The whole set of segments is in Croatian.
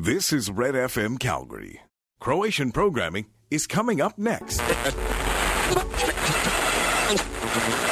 This is Red FM Calgary. Croatian programming is coming up next.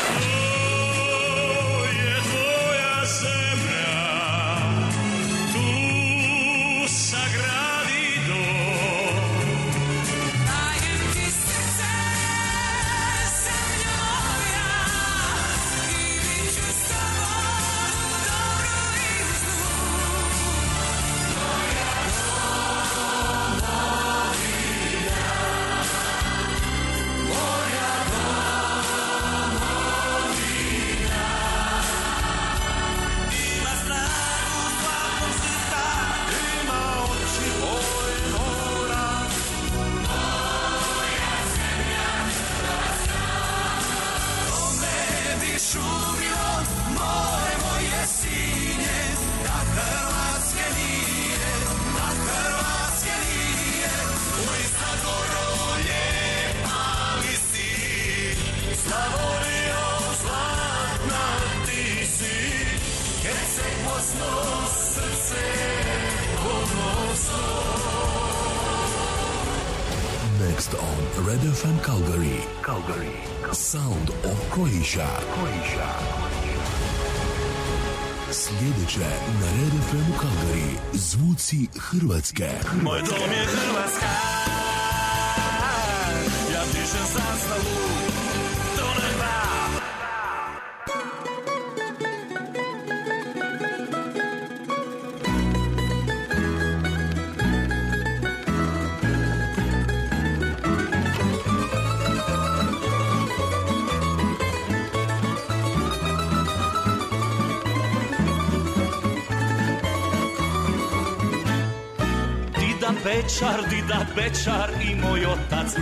Zvuci Hrvatske. Moj dom je Hrvatska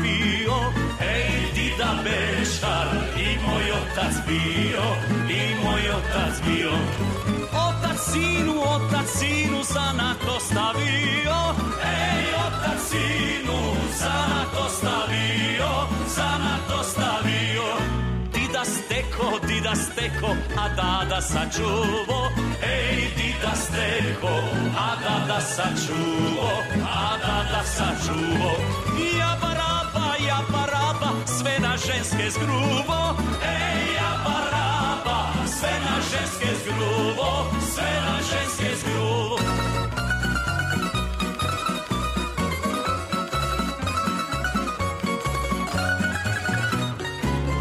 bio. Ej, Dida Bečar i moj otac bio I moj otac bio. Otac sinu, otac sinu za NATO stavio. Ej, otac sinu za NATO stavio Za NATO stavio. Dida steko, dida steko, a dada sačuvo. Ej, dida steko, a dada sačuvo A dada sačuvo. Ja baraba, sve na ženske zgruvo Ej, ja baraba, sve na ženske zgruvo Sve na ženske zgruvo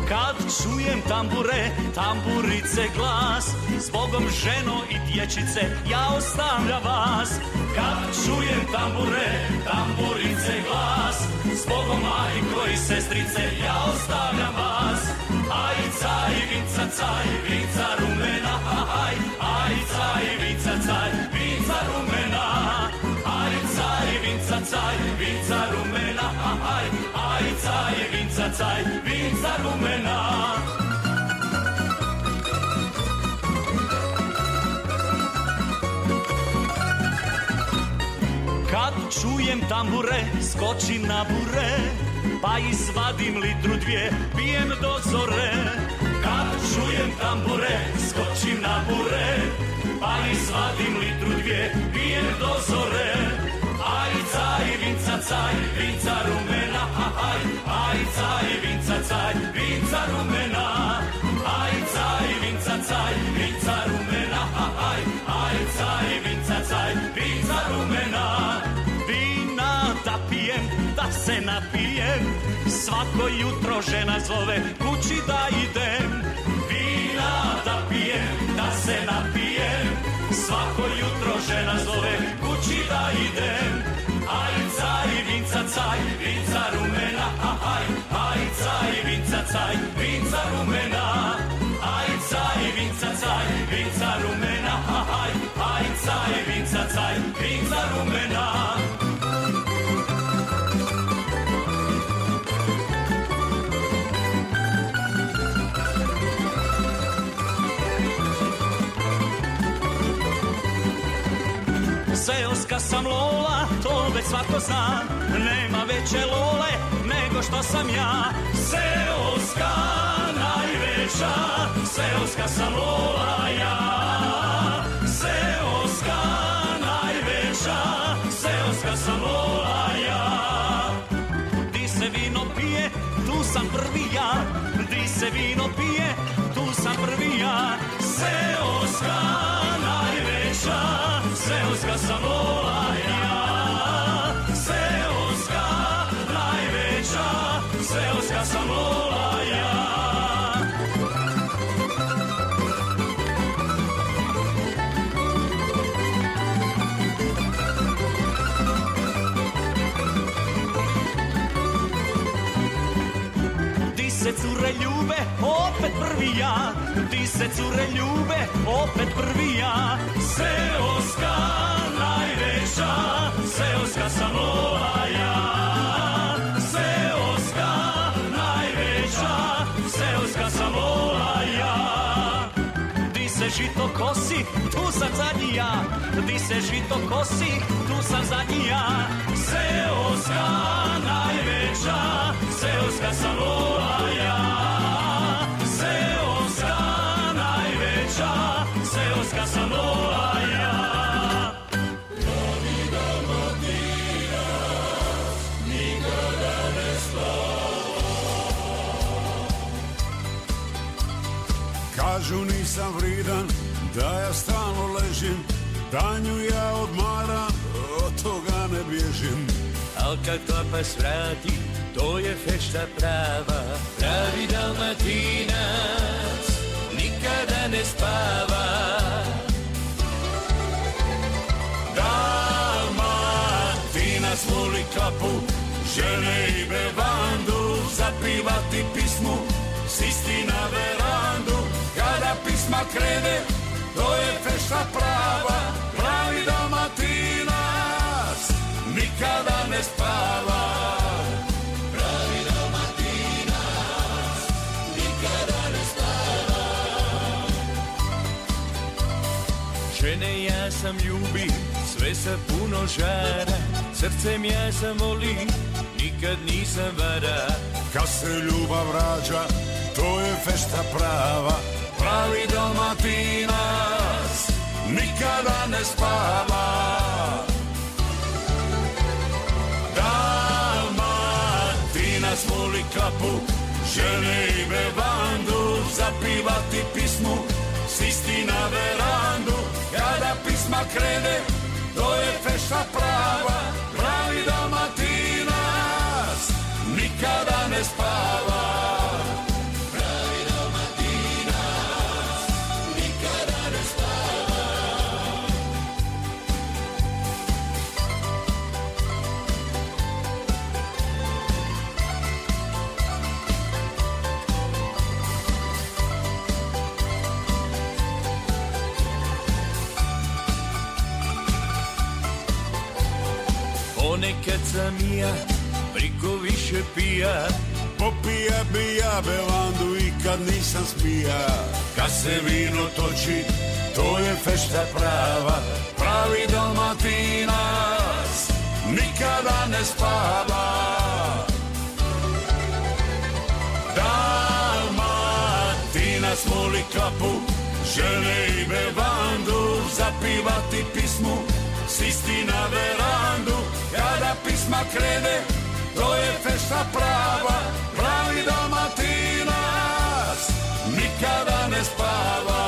Kad čujem tambure, tamburice glas Zbogom ženo i dječice, ja ostavljam vas Kad čujem tambure, tamburice glas Zbogom majko i sestrice, ja ostavljam vas. Aj, caj, vinca, caj, vinca rumena Aj, aj, caj, vinca, caj, vinca rumena. Aj, caj, vinca, caj, vinca rumena Aj, aj, caj, vinca, caj, vinca rumena čujem tambure, skočim na bure Pa izvadim litru dvije, pijem do zore. Kad čujem tambure, skočim na bure Pa izvadim litru dvije, pijem do zore Svako jutro žena zove kući da idem. Vina da pijem, da se napijem. Svako jutro žena zove kući da idem. Aj, caj, vinca, caj, vinca rumena Aj, aj, caj, vinca, caj, vinca rumena. Aj, caj, vinca, caj, vinca rumena Aj, aj, caj, vinca, caj, vinca rumena Seoska sam lola, to već svako zna. Nema veće lole nego što sam ja. Seoska najveća, seoska sam lola ja. Seoska najveća, seoska sam lola ja. Di se vino pije, tu sam prvi ja. Di se vino pije, tu sam prvi ja. Seoska opet prvi ja. Di se cure ljube, opet prvi ja. Seoska najveća, seoska sam vola ja. Seoska najveća, seoska sam vola ja. Di se žito kosi, tu sam zadnji ja. Di se žito kosi, tu sam zadnji ja. Seoska najveća, seoska sam vola ja Kažu nisam vridan, da ja stalno ležim, danju ja odmaram, od toga ne bježim. Al kad klapas vrati, to je fešta prava. Pravi dalmatinac, nikada ne spava. Dalmatinac voli kapu, žene i bevandu, zapivati pismu, Pisma krene, to je fešta prava, pravi dalmatinac, nikada ne spava. Nikada ne spava. Žene ja sam ljubi, sve sa puno žara Srcem ja sam voli, nikad nisam vara Kad se ljubav rađa, to je fešta prava, pravi dalmatinac, nikada ne spava. Dalmatinac voli kapu, žene i bevandu, zapivati pismu, sisti na verandu. Kada pisma krene, to je fešta prava, pravi dalmatinac, nikada ne spava. Sam i ja, priko više pija. Popija bi ja bevandu i kad nisam smija Kad se vino toči, to je fešta prava Pravi dalmatinac, nikada ne spava. Dalmatinac voli kapu, žene i bevandu Zapivati pismu, sisti na verandu Kada pisma krene, to je fešta prava, pravi dalmatinac, nikada ne spava.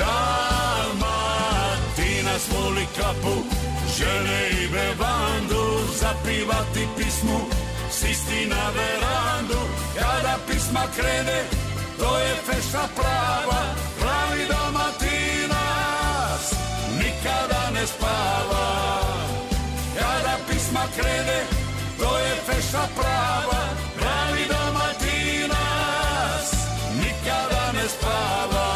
Dalmatinac voli kapu, žene i bevandu, zapivati pismu, sisti na verandu. Kada pisma krene, to je fešta prava, pravi dalmatinac, nikada ne spava. Pisma krene, to je fešta prava, pravi dalmatinac, nikada ne spava.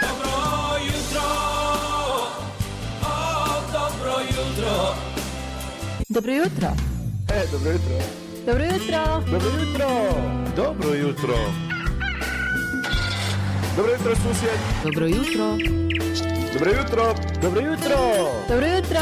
Dobro jutro, o, dobro jutro Dobro jutro. E, dobro jutro. Dobro jutro. Dobro jutro. Dobro jutro. Dobro jutro, susjed. Dobro jutro. Dobro jutro. Dobro jutro. Dobro jutro.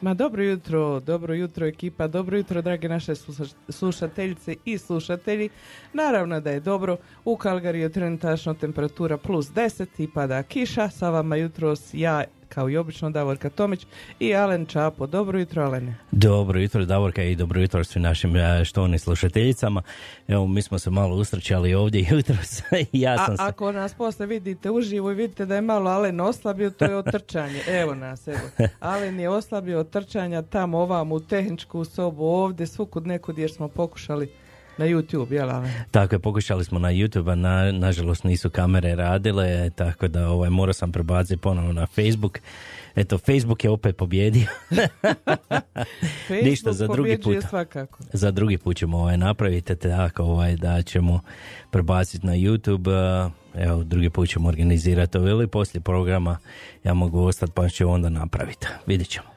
Ma dobro jutro, dobro jutro ekipa, dobro jutro drage naše sluša- slušateljice i slušatelji. Naravno da je dobro, u Kalgariju je trenutačno temperatura plus 10 i pada kiša, sa vama jutros ja kao i obično Davorka Tomić i Alen Čapo. Dobro jutro Alene. Dobro jutro Davorka i dobro jutro svim našim e, štovnim slušateljicama. Evo mi smo se malo usrećali ovdje jutros i ja sam A se... ako nas posle vidite uživo i vidite da je malo Alen oslabio, to je od trčanja. Evo nas, evo. Alen je oslabio od trčanja tamo ovam u tehničku sobu ovdje, svukud nekud jer smo pokušali na YouTube, jel? Tako je, pokušali smo na YouTube, a na, nažalost nisu kamere radile, tako da ovaj, morao sam prebaciti ponovno na Facebook. Eto, Facebook je opet pobjedio. Facebook Ništa, za drugi put. svakako. Za drugi put ćemo ovaj, napraviti tako ovaj, da ćemo prebaciti na YouTube. Evo, drugi put ćemo organizirati ovo ili poslije programa ja mogu ostati pa ću onda napraviti. Vidjet ćemo.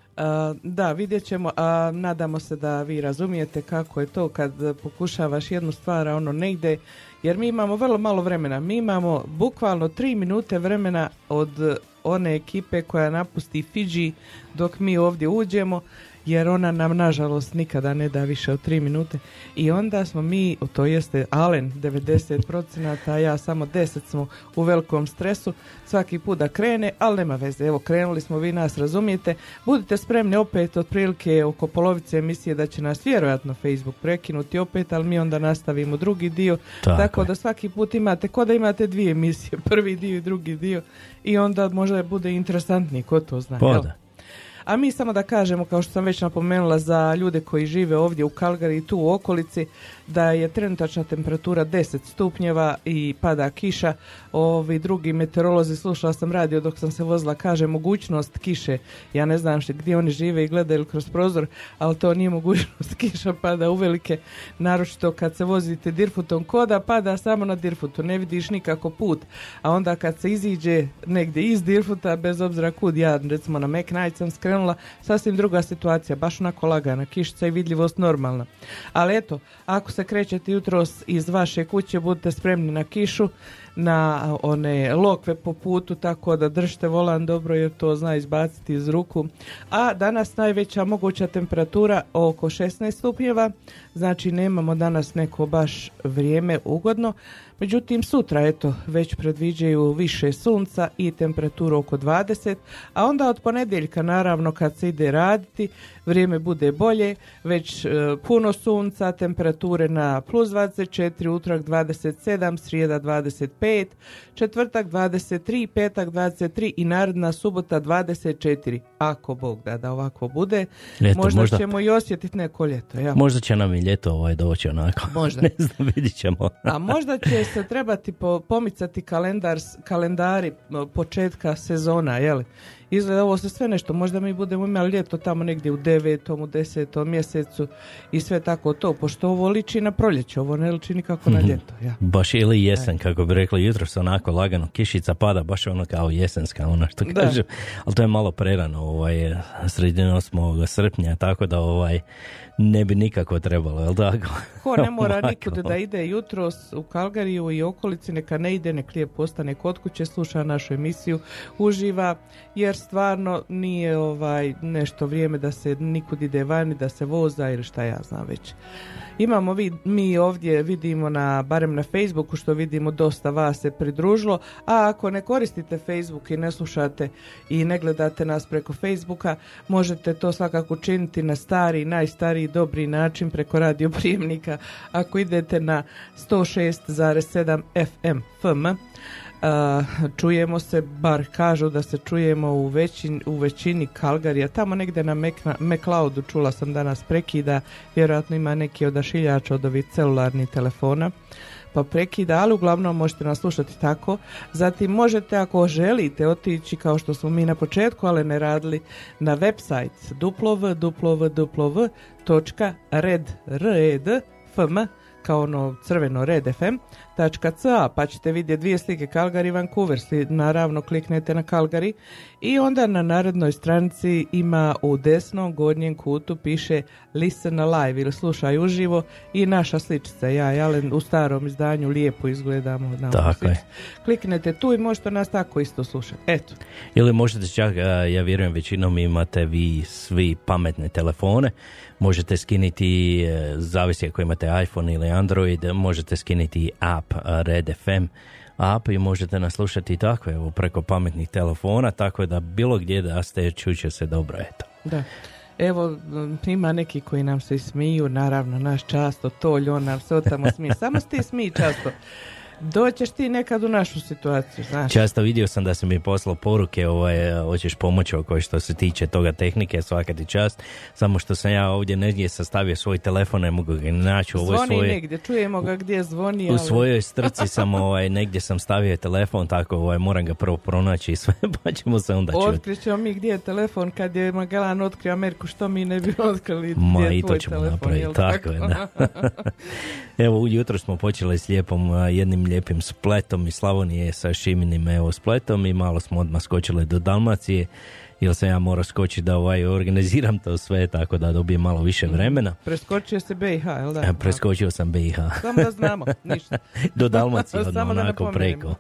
Da, vidjet ćemo, a nadamo se da vi razumijete kako je to kad pokušavaš jednu stvar, a ono ne ide, jer mi imamo vrlo malo vremena. Mi imamo bukvalno tri minute vremena od one ekipe koja napusti Fiji dok mi ovdje uđemo, jer ona nam nažalost nikada ne da više od tri minute. I onda smo mi, to jeste Alen 90%, a ja samo 10 smo u velikom stresu svaki put da krene, ali nema veze. Evo, krenuli smo, vi nas razumijete. Budite spremni opet otprilike oko polovice emisije da će nas vjerojatno Facebook prekinuti opet, ali mi onda nastavimo drugi dio. Tako Tako da svaki put imate, ko da imate dvije emisije, prvi dio i drugi dio. I onda možda bude interesantniji, ko to zna. Pa jel? da. A mi samo da kažemo, kao što sam već napomenula, za ljude koji žive ovdje u Kalgari i tu u okolici, da je trenutačna temperatura 10 stupnjeva i pada kiša. Ovi drugi meteorolozi, slušala sam radio dok sam se vozila, kaže mogućnost kiše. Ja ne znam što, gdje oni žive i gledaju kroz prozor, ali to nije mogućnost kiša, pada uvelike. Naročito kad se vozite dirfutom koda, pada samo na dirfutu, ne vidiš nikako put. A onda kad se iziđe negdje iz dirfuta, bez obzira kud, ja recimo na Night sam skrenula, sasvim druga situacija, baš onako lagana, kišica i vidljivost normalna. Ali eto, ako se krećete jutros iz vaše kuće, budite spremni na kišu, na one lokve po putu, tako da držite volan dobro jer to zna izbaciti iz ruku. A danas najveća moguća temperatura oko 16 stupnjeva, znači nemamo danas neko baš vrijeme ugodno. Međutim, sutra, eto, već predviđaju više sunca i temperaturu oko 20, a onda od ponedjeljka, naravno, kad se ide raditi, vrijeme bude bolje, već e, puno sunca, temperature na plus 24, utrak 27, srijeda 25, četvrtak 23, petak 23 i naredna subota 24. Ako Bog da, da ovako bude, Eto, možda, možda- ćemo i osjetiti neko ljeto. Ja. Možda će nam i ljeto ovaj doći onako. Možda. ne znam, vidit ćemo. A možda će se trebati po- pomicati kalendar, kalendari početka sezona, jel? Izgleda ovo se sve nešto, možda mi budemo imali ljeto tamo negdje u devetom, u desetom mjesecu i sve tako to, pošto ovo liči na proljeće, ovo ne liči nikako na Mhm. ljeto, ja. Baš ili jesen, kako bi rekli, jutro se onako lagano, kišica pada, baš ono kao jesenska, ono što kažem. Ali to je malo prerano, ovaj, sredina 8. srpnja, tako da ovaj, ne bi nikako trebalo, jel tako? Ko ne mora nikud da ide jutros u Kalgariju i okolici, neka ne ide, nek lijep ostane kod kuće, sluša našu emisiju, uživa, jer stvarno nije ovaj nešto vrijeme da se nikud ide vani, da se voza ili šta ja znam već. Imamo vi, mi ovdje vidimo na, barem na Facebooku što vidimo dosta vas se pridružilo, a ako ne koristite Facebook i ne slušate i ne gledate nas preko Facebooka, možete to svakako učiniti na stari, najstariji, dobri način preko radio prijemnika ako idete na 106,7 FM FM. Čujemo se, bar kažu da se čujemo u, većin, u većini Kalgarija, tamo negdje na McLeodu čula sam danas prekida, vjerojatno ima neki odašiljač od ovih celularnih telefona, pa prekida, ali uglavnom možete nas slušati tako. Zatim možete ako želite otići kao što smo mi na početku, ali ne radili, na website duplov, red, red, fm, kao ono crveno redfm.ca pa ćete vidjeti dvije slike Calgary i Vancouver. Naravno kliknete na Calgary i onda na narednoj stranici ima u desnom gornjem kutu piše Listen Alive ili slušaj uživo i naša sličica. Ja i Alen u starom izdanju lijepo izgledamo. na Tako je. Kliknete tu i možete nas tako isto slušati. Eto. Ili možete čak, ja vjerujem većinom imate vi svi pametne telefone, možete skiniti, e, zavisi ako imate iPhone ili Android, možete skiniti app a, Red FM app i možete nas slušati i tako, evo, preko pametnih telefona, tako da bilo gdje da ste, čuće se dobro, eto. Da. Evo, ima neki koji nam se smiju, naravno, naš často, Tolj, on nam se od tamo smije. Samo se ti smiji často. Doćeš ti nekad u našu situaciju, znaš. Često vidio sam da sam mi poslao poruke, ovaj, e, hoćeš pomoći oko što se tiče toga tehnike, svaka ti čast, samo što sam ja ovdje negdje sastavio svoj telefon, ne mogu ga naći u ovoj Zvoni svoje... negdje, čujemo ga gdje zvoni, U ali... svojoj strci sam ovaj, negdje sam stavio telefon, tako ovaj, moram ga prvo pronaći i sve, pa ćemo se onda čuti. Otkrićemo mi gdje je telefon kad je Magellan otkrio Ameriku, što mi ne bi otkrili Ma gdje je i to ćemo telefon, napraviti, jel tako je, da. Evo, ujutro smo počeli s lijepom, jednim lijepim spletom iz Slavonije sa Šiminim evo spletom i malo smo odmah skočili do Dalmacije, jer sam ja morao skočiti da ovaj, organiziram to sve, tako da dobijem malo više vremena. Preskočio se BiH, jel da? E, Preskočio sam BiH. Samo da znamo, ništa. Do Dalmacije odmah da onako preko.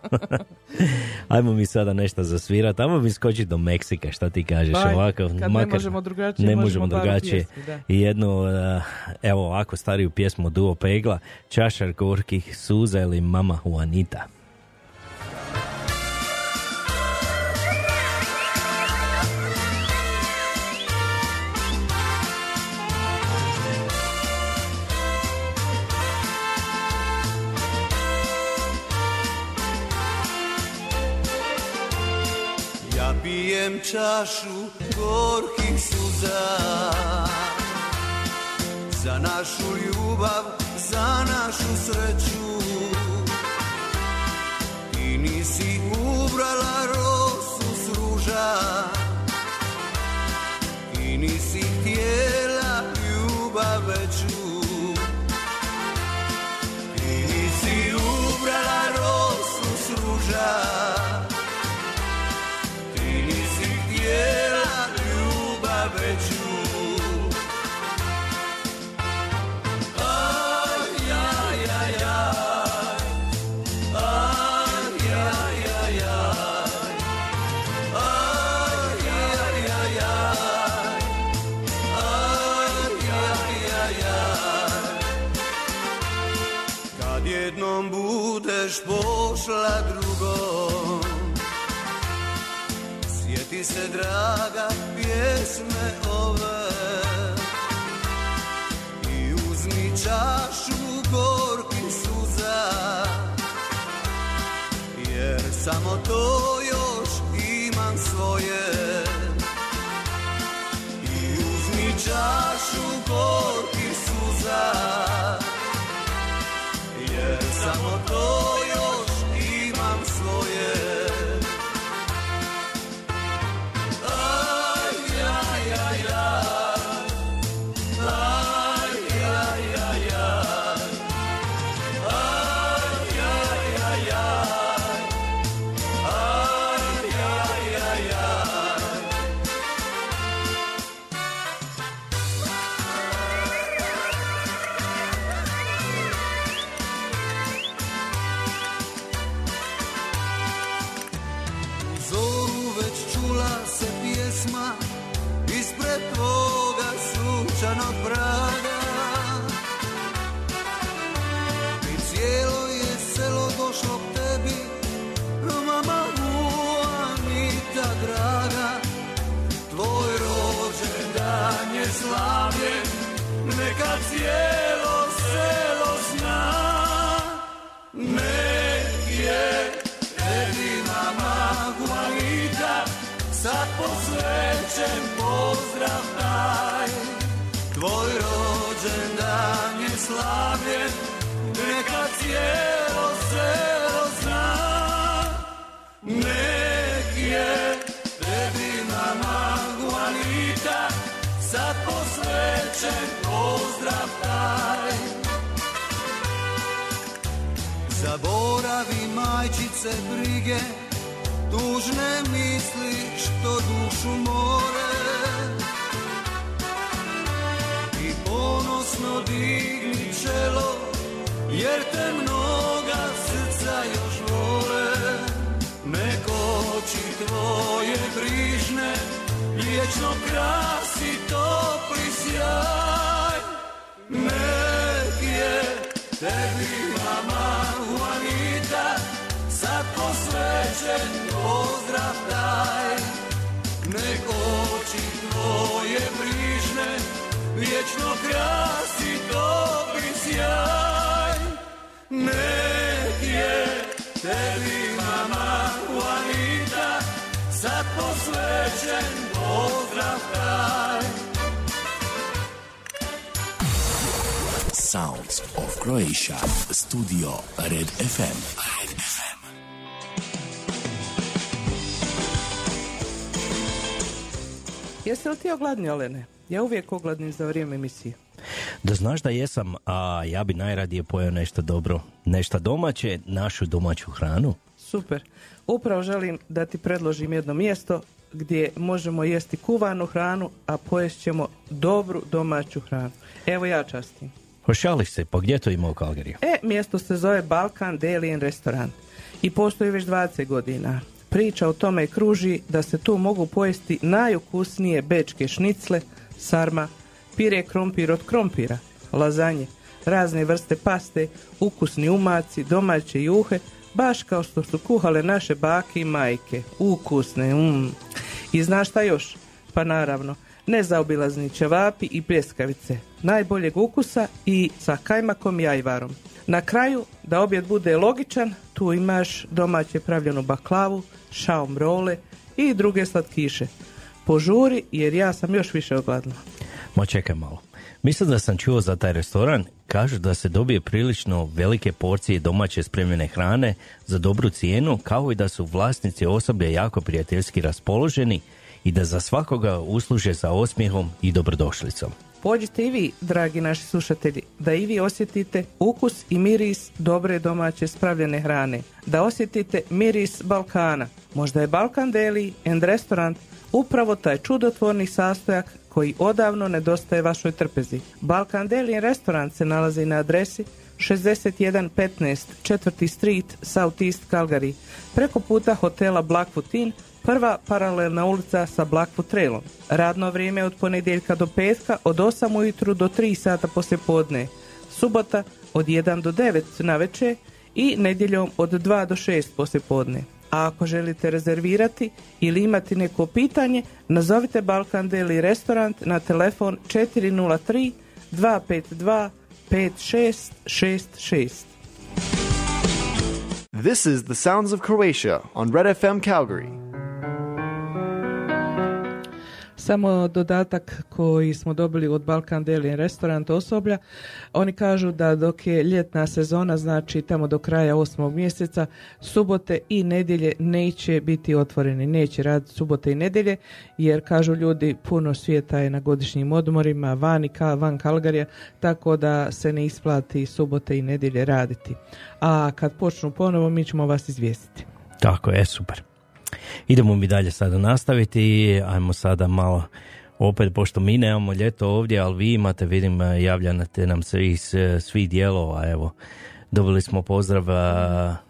Ajmo mi sada nešto zasvirati, ajmo mi skočiti do Meksika, šta ti kažeš Baj, ovako? kad ne možemo drugačije, ne možemo drugačije. I jednu, eh, evo ovako stariju pjesmu Duo Pegla, Čašar gorkih suza ili Mama Juanita. Pijem čašu gorkih suza. Za našu ljubav, za našu sreću. Ti nisi ubrala rosu s ruža. Ti nisi budeš pošla drugom. Sjeti se draga pjesme ove. I uzmi čašu gorkih suza. Jer samo to još imam svoje. I uzmi čašu gorkih suza cijelo selo zna. Nek je tebi mama Juanita sad posvećen pozdrav taj tvoj rođendan je slavljen neka cijelo posvećen pozdrav taj. Zaboravi majčice brige Tužne misli što dušu more. I ponosno digni čelo Jer te mnoga srca još vole Neko oči tvoje brižne Vječno krasi topli sjaj. Nek je tebi mama Juanita Sad posvećen pozdrav taj Nek oči tvoje brižne Vječno krasi topli sjaj. Nek je tebi mama Sad posvećen pozdrav taj Sounds of Croatia. Studio Red FM. Red FM. Jeste li ti ogladni, Olene? Ja uvijek ogladnim za vrijeme emisije. Da znaš da jesam, a ja bi najradije pojeo nešto dobro, nešto domaće, našu domaću hranu. Super. Upravo želim da ti predložim jedno mjesto gdje možemo jesti kuvanu hranu, a pojest ćemo dobru domaću hranu. Evo ja častim. Pošališ se, pa gdje to ima u Kalgariju? E, mjesto se zove Balkan Deli and Restaurant i postoji već 20 godina. Priča o tome kruži da se tu mogu pojesti najukusnije bečke šnicle, sarma, pire krompir od krompira, lazanje, razne vrste paste, ukusni umaci, domaće juhe, baš kao što su kuhale naše bake i majke. Ukusne, mm. I znaš šta još? Pa naravno, nezaobilazni ćevapi i pljeskavice, najboljeg ukusa i sa kajmakom i ajvarom. Na kraju, da objed bude logičan, tu imaš domaće pravljenu baklavu, šaom role i druge slatkiše. Požuri jer ja sam još više ogladna. Ma čekaj malo. Mislim da sam čuo za taj restoran. Kažu da se dobije prilično velike porcije domaće spremljene hrane za dobru cijenu, kao i da su vlasnici osoblje jako prijateljski raspoloženi i da za svakoga usluže sa osmijehom i dobrodošlicom. Pođite i vi, dragi naši slušatelji, da i vi osjetite ukus i miris dobre domaće spravljene hrane. Da osjetite miris Balkana. Možda je Balkan Deli and Restaurant upravo taj čudotvorni sastojak koji odavno nedostaje vašoj trpezi. Balkan Deli Restaurant se nalazi na adresi 6115 4. Street, South East Calgary, preko puta hotela Blackfoot Inn, prva paralelna ulica sa Blackfoot Trailom. Radno vrijeme od ponedjeljka do petka od 8 ujutru do 3 sata poslje podne. Subota od 1 do 9 na večer i nedjeljom od 2 do 6 poslje podne. A ako želite rezervirati ili imati neko pitanje, nazovite Balkan Deli Restaurant na telefon 403 252 5666. This is the sounds of Croatia on Red FM Calgary. Samo dodatak koji smo dobili od Balkan Deli Restaurant osoblja. Oni kažu da dok je ljetna sezona, znači tamo do kraja osmog mjeseca, subote i nedjelje neće biti otvoreni. Neće raditi subote i nedjelje, jer kažu ljudi puno svijeta je na godišnjim odmorima, van, i ka, van Kalgarija, tako da se ne isplati subote i nedjelje raditi. A kad počnu ponovo, mi ćemo vas izvijestiti. Tako je, super. Idemo mi dalje sada nastaviti, ajmo sada malo opet, pošto mi nemamo ljeto ovdje, ali vi imate, vidim, javljate nam se iz eh, svih dijelova, evo, dobili smo pozdrav eh,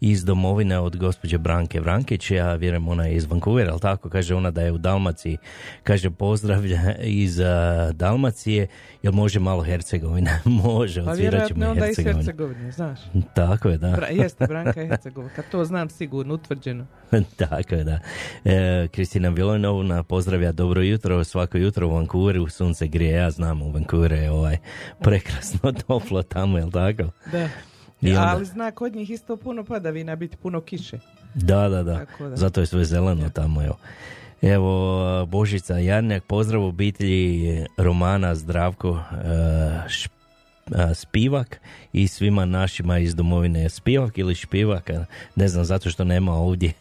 iz domovine od gospođe Branke Vrankić, ja vjerujem ona je iz Vancouvera, ali tako, kaže ona da je u Dalmaciji, kaže pozdravlja iz eh, Dalmacije, jel može malo Hercegovina? može, Pa odsvirat ćemo onda iz. Hercegovine, znaš. Tako je, da. Bra- jeste, Branka je Hercegovina, kad to znam sigurno, utvrđeno. Tako je, da. E, Kristina Vilojnovna pozdravlja dobro jutro, svako jutro u Vancouveru, sunce grije, ja znam u Vancouveru je ovaj, prekrasno toplo tamo, jel tako? Da. I onda- Ali zna kod njih isto puno padavina, biti puno kiše. Da, da, da, Tako da. zato je sve zeleno tamo, evo. Evo, Božica Jarnjak, pozdrav obitelji Romana Zdravko e, Š- a, Spivak i svima našima iz domovine Spivak ili Špivak, ne znam zato što nema ovdje.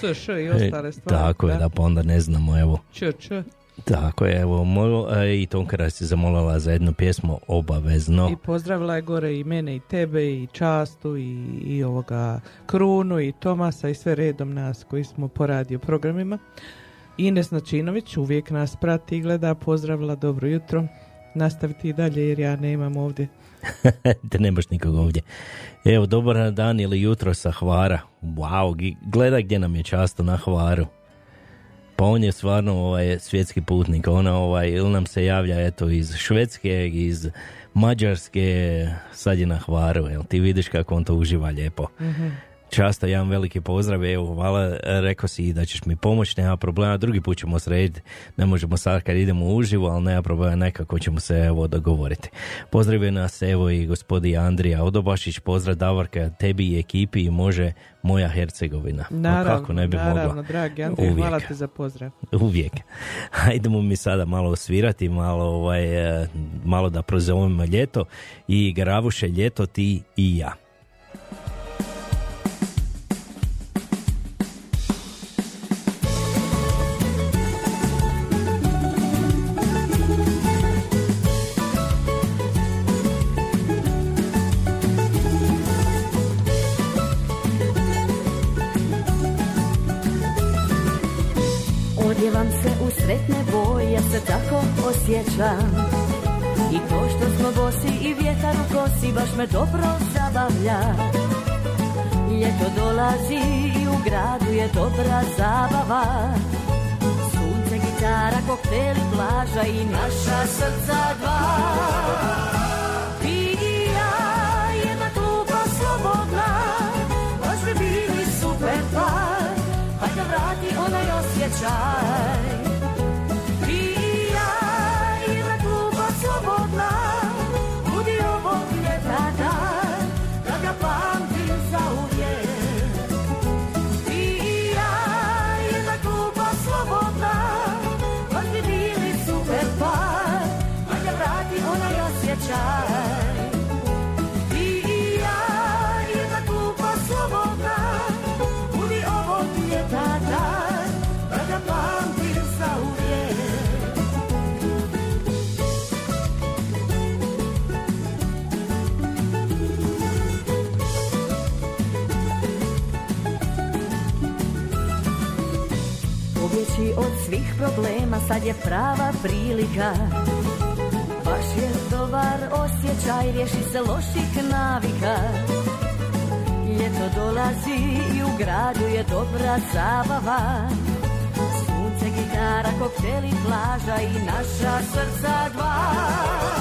S, Š i ostale stvari. Tako je, da, pa onda ne znamo, evo. Č, Č. Tako je, evo, mol, e, i Tonka nas je zamolila za jednu pjesmu obavezno. I pozdravila je gore i mene i tebe i Častu i, i ovoga Krunu i Tomasa i sve redom nas koji smo po radio programima. Ines Načinović uvijek nas prati i gleda, pozdravila, dobro jutro. Nastaviti i dalje jer ja nemam ovdje. Te nemaš nikog ovdje. Evo, dobar dan ili jutro sa Hvara. Wow, gledaj gdje nam je často na Hvaru. Pa on je stvarno ovaj, svjetski putnik. Ona ovaj, ili nam se javlja eto, iz Švedske, iz Mađarske, sad je na Hvaru. Jel? Ti vidiš kako on to uživa lijepo. Často jedan veliki pozdrav, evo hvala, rekao si da ćeš mi pomoći, nema problema, drugi put ćemo srediti, ne možemo sad kad idemo uživo, ali nema problema, nekako ćemo se evo dogovoriti. Pozdravio nas evo i gospodi Andrija Odobašić, pozdrav Davorka, tebi i ekipi i može moja Hercegovina. Naravno, kako ne bi naravno, mogla? dragi Andrija, Uvijek. hvala ti za pozdrav. Uvijek. Hajdemo mi sada malo osvirati, malo, ovaj, eh, malo da prozovemo ljeto i Garavuše ljeto ti i ja. Osjećaj sad je prava prilika. Baš je dobar osjećaj, riješi se loših navika. Ljeto dolazi i u gradu je dobra zabava. Sunce, gitara, kokteli, plaža i naša srca dva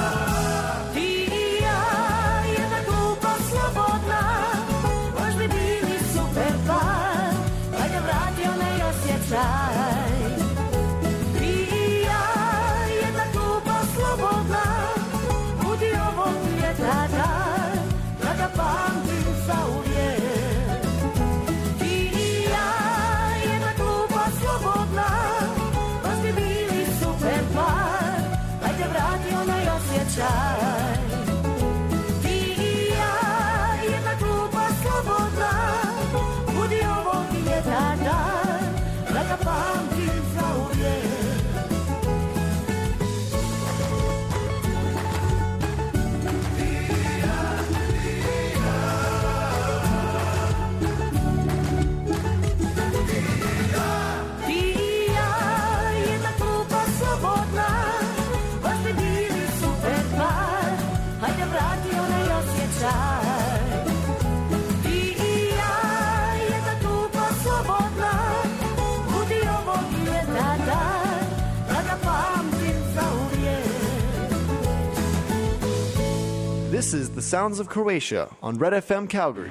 This is the sounds of Croatia on Red FM Calgary.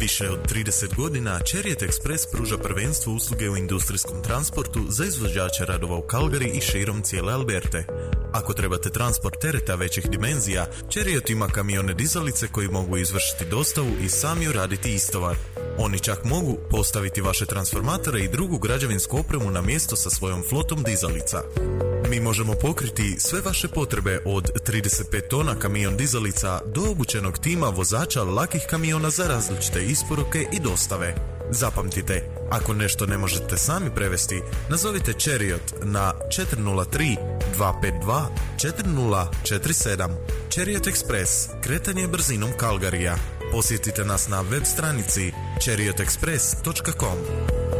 Više od 30 godina Chariot Express pruža prvenstvo usluge u industrijskom transportu za izvođače radova u Calgary i širom cijele Alberte. Ako trebate transport tereta većih dimenzija, Chariot ima kamione dizalice koji mogu izvršiti dostavu i sami uraditi istovar. Oni čak mogu postaviti vaše transformatore i drugu građevinsku opremu na mjesto sa svojom flotom dizalica. Mi možemo pokriti sve vaše potrebe od 35 tona kamion dizalica do obučenog tima vozača lakih kamiona za različite isporuke i dostave. Zapamtite, ako nešto ne možete sami prevesti, nazovite Chariot na 403 252 4047. Chariot Express, kretanje brzinom Kalgarija. Posjetite nas na web stranici chariotexpress.com.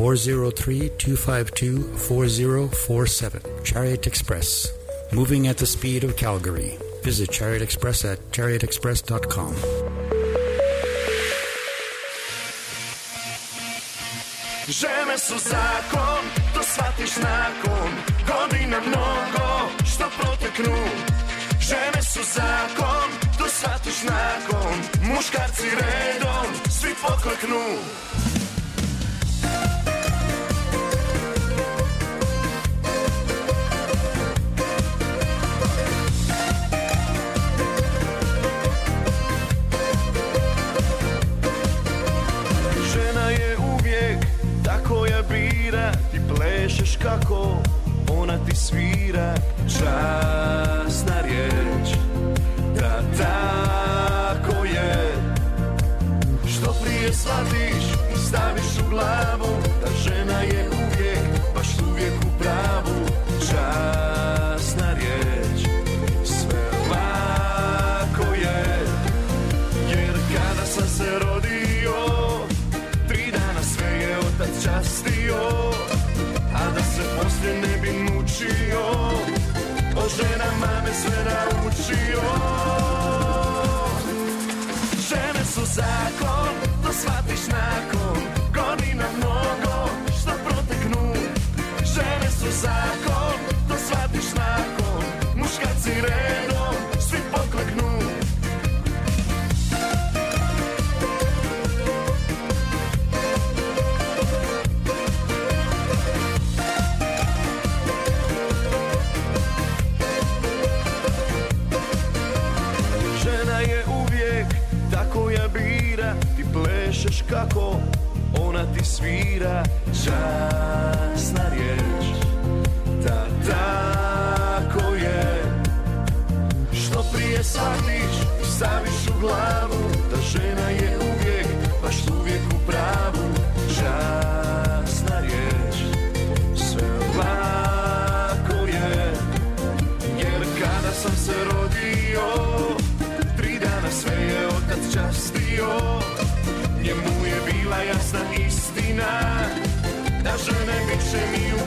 403-252-4047. Chariot Express. Moving at the speed of Calgary. Visit Chariot Express at chariotexpress.com. Žene su zakon, to shvatiš nakon Godina mnogo, što proteknu Žene su zakon, to shvatiš nakon Muškarci redom, svi pokleknu kako ona ti svira Časna riječ. Da tako je. Što prije shvatiš i staviš u glavu Da žena je uvijek, baš uvijek u pravu. Časna O ženama me sve naučio. Žene su zakon, to shvatiš nakon kako ona ti svira. Časna riječ Da tako je. Što prije shvatiš i staviš u glavu Da žena je istina Da žene više ni u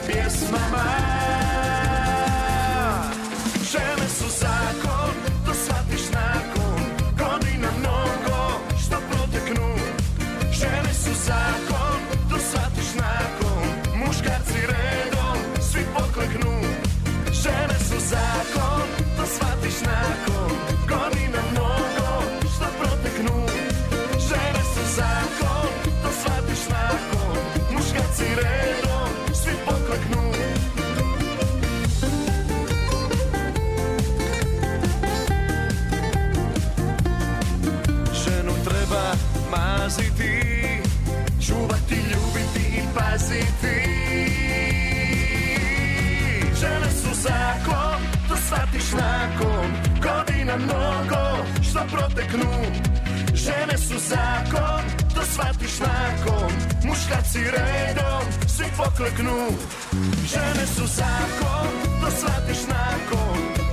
proteknu. Žene su zakon, to shvatiš nakon. Muškarci redom, svi pokleknu. Žene su zakon, to shvatiš nakon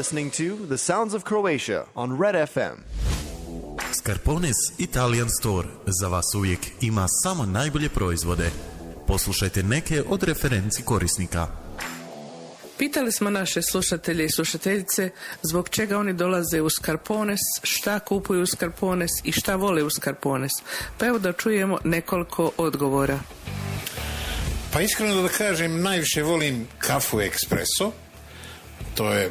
listening to The Sounds of Croatia on Red FM. Scarpones Italian Store za vas uvijek ima samo najbolje proizvode. Poslušajte neke od referenci korisnika. Pitali smo naše slušatelje i slušateljice zbog čega oni dolaze u Skarpones, šta kupuju u Skarpones i šta vole u Skarpones. Pa evo da čujemo nekoliko odgovora. Pa iskreno da kažem, najviše volim kafu ekspreso. To je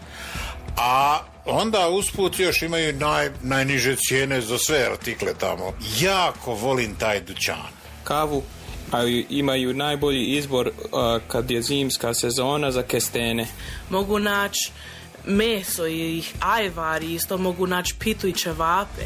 A onda usput još imaju naj, najniže cijene za sve artikle tamo. Jako volim taj dućan. Kavu a imaju najbolji izbor uh, kad je zimska sezona za kestene. Mogu naći meso i ajvari, isto mogu naći pitu i ćevape.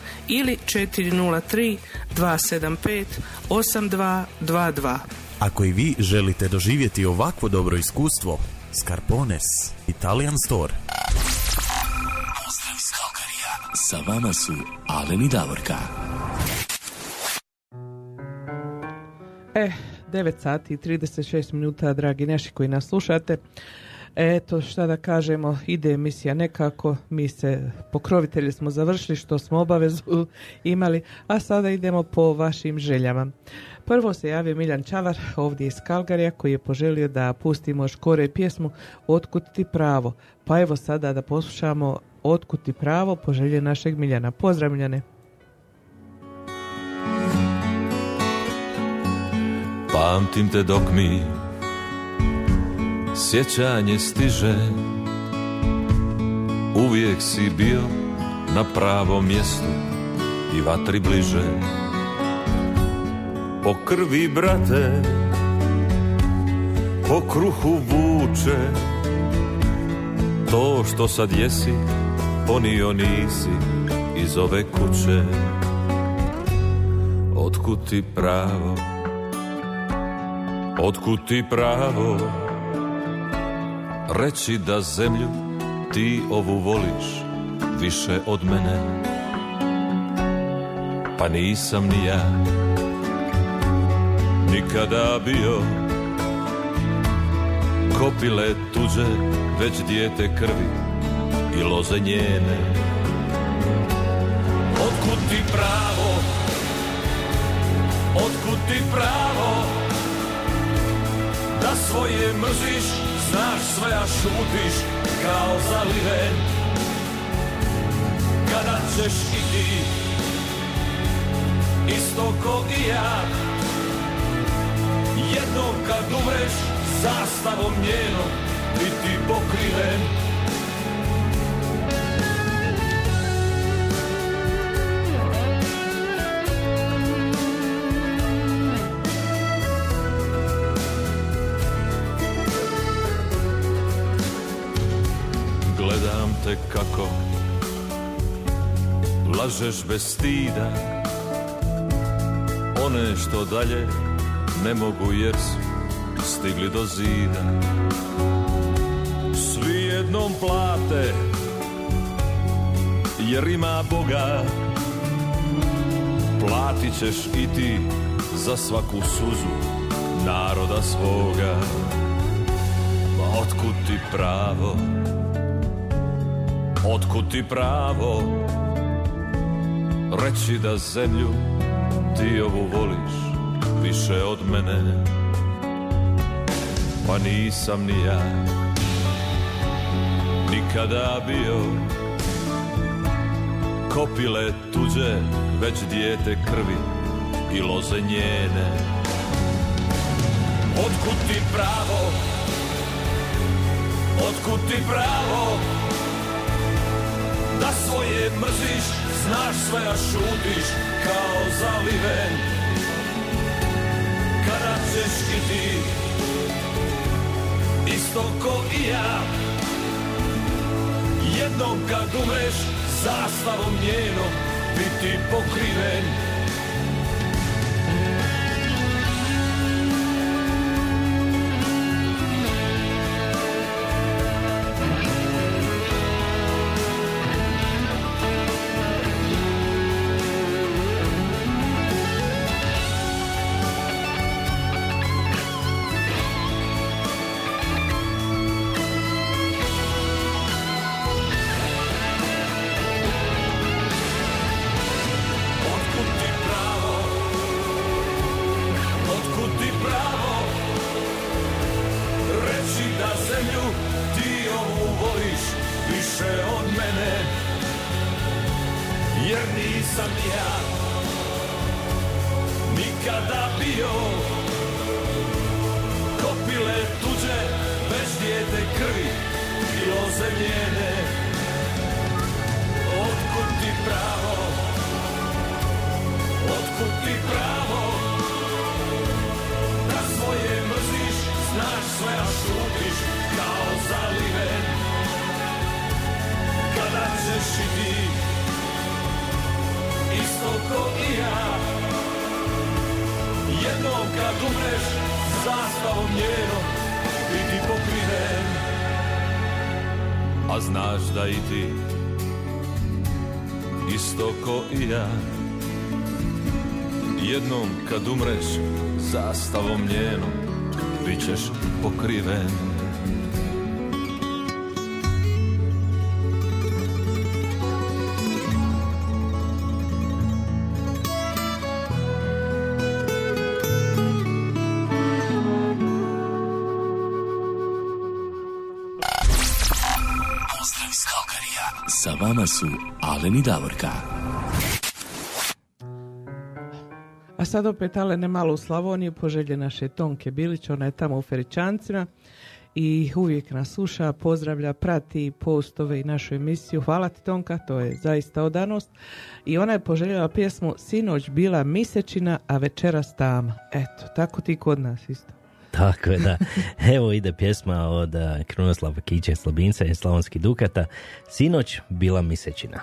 ili 403 275 8222. Ako i vi želite doživjeti ovakvo dobro iskustvo, Scarpones, Italian Store. Pozdrav iz Kalkarija. Sa vama su Alen i Davorka. E, 9 sati i 36 minuta, dragi naši koji nas slušate. Eto, šta da kažemo, ide emisija nekako, mi se pokrovitelji smo završili što smo obavezu imali, a sada idemo po vašim željama. Prvo se javio Miljan Čavar ovdje iz Kalgarija koji je poželio da pustimo škore pjesmu Otkud ti pravo. Pa evo sada da poslušamo Otkud ti pravo poželje našeg Miljana. Pozdrav Miljane. Pamtim te dok mi sjećanje stiže. Uvijek si bio na pravom mjestu i vatri bliže. Po krvi brate, po kruhu vuče. To što sad jesi, ponio nisi iz ove kuće. Otkud ti pravo, otkud ti pravo Reći da zemlju ti ovu voliš više od mene. Pa nisam ni ja nikada bio. Kopile tuđe već dijete krvi i loze njene. Otkud ti pravo, otkud ti pravo Da svoje mrziš Znaš sve, a šutiš kao zaliven Kada ćeš i ti Isto ko i ja. Jednom kad umreš Zastavom njenom Biti pokriven Lažeš bez stida. One što dalje ne mogu jer su stigli do zida. Svi jednom plate Jer ima Boga. Platit ćeš i ti za svaku suzu naroda svoga. Ma otkud ti pravo? Otkud ti pravo Reći da zemlju ti ovu voliš više od mene. Pa nisam ni ja Nikada bio. Kopile tuđe već dijete krvi i loze njene. Otkud ti pravo? Otkud ti pravo Da svoje mrziš Znaš sve a šutiš Kao zaliven. Kada ćeš i ti Isto ko i ja. Jednom kad umreš Zastavom njenom Biti pokriven vama su Alen i Davorka. A sad opet Alene malo u Slavoniju, poželje naše Tonke Bilić, ona je tamo u Feričancima i uvijek nas sluša, pozdravlja, prati postove i našu emisiju. Hvala ti Tonka, to je zaista odanost. I ona je poželjela pjesmu Sinoć bila misečina, a večeras tama. Eto, tako ti kod nas isto. Tako je, da. Evo ide pjesma od uh, Krunoslava Kića Slabinca i Slavonski Dukata. Sinoć bila misečina.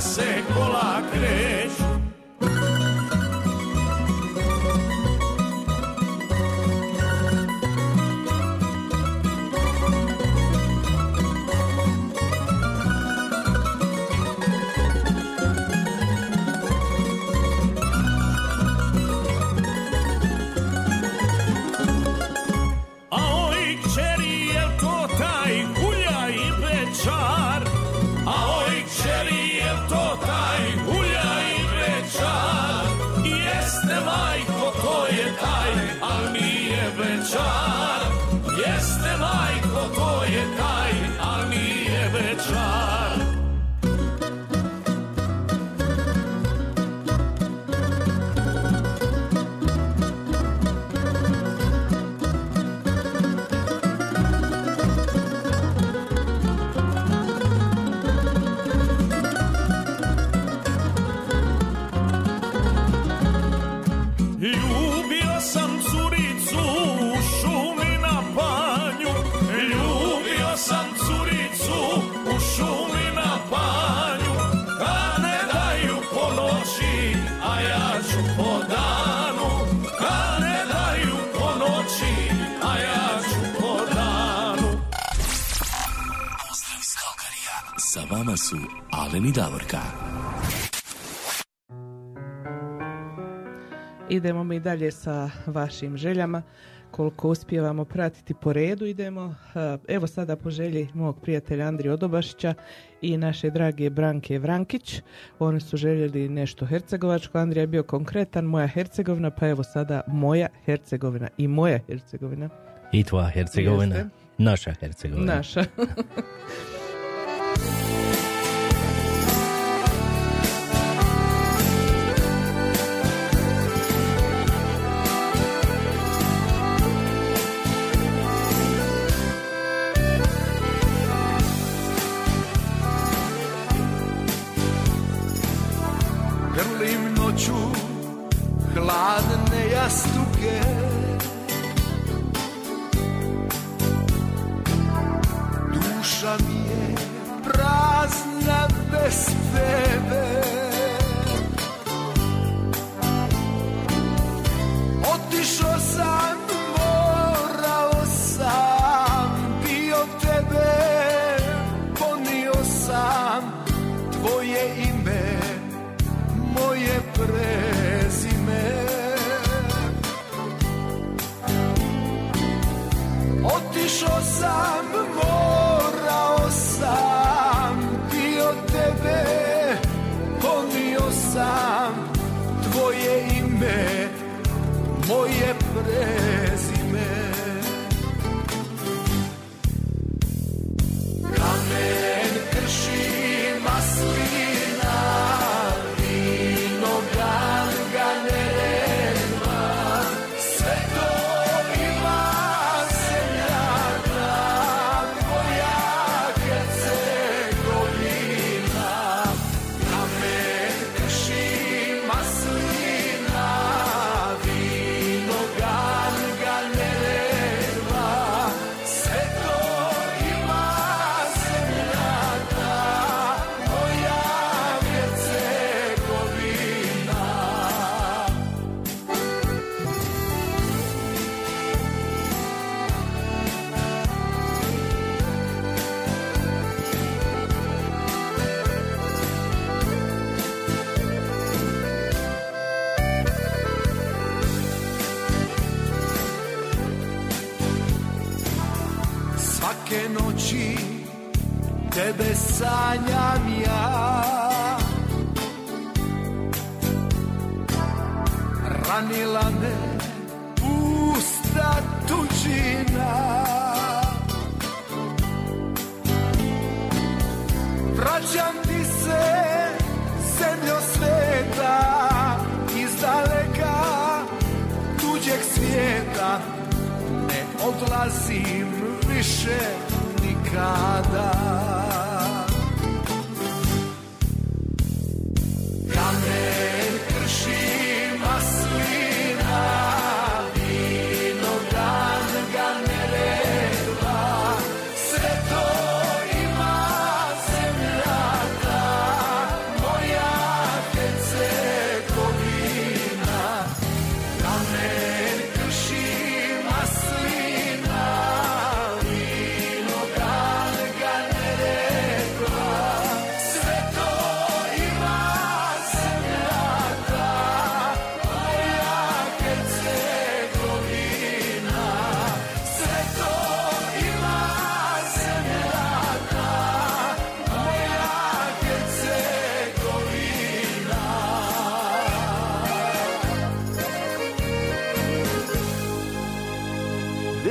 Seco lá, crejo su Alen i Davorka. Idemo mi dalje sa vašim željama. Koliko uspijevamo pratiti po redu idemo. Evo sada po želji mog prijatelja Andrija Odobašića i naše drage Branke Vrankić. Oni su željeli nešto hercegovačko. Andrija je bio konkretan, moja Hercegovina, pa evo sada moja Hercegovina i moja Hercegovina. I tvoja Hercegovina. Jeste. Naša Hercegovina. Naša.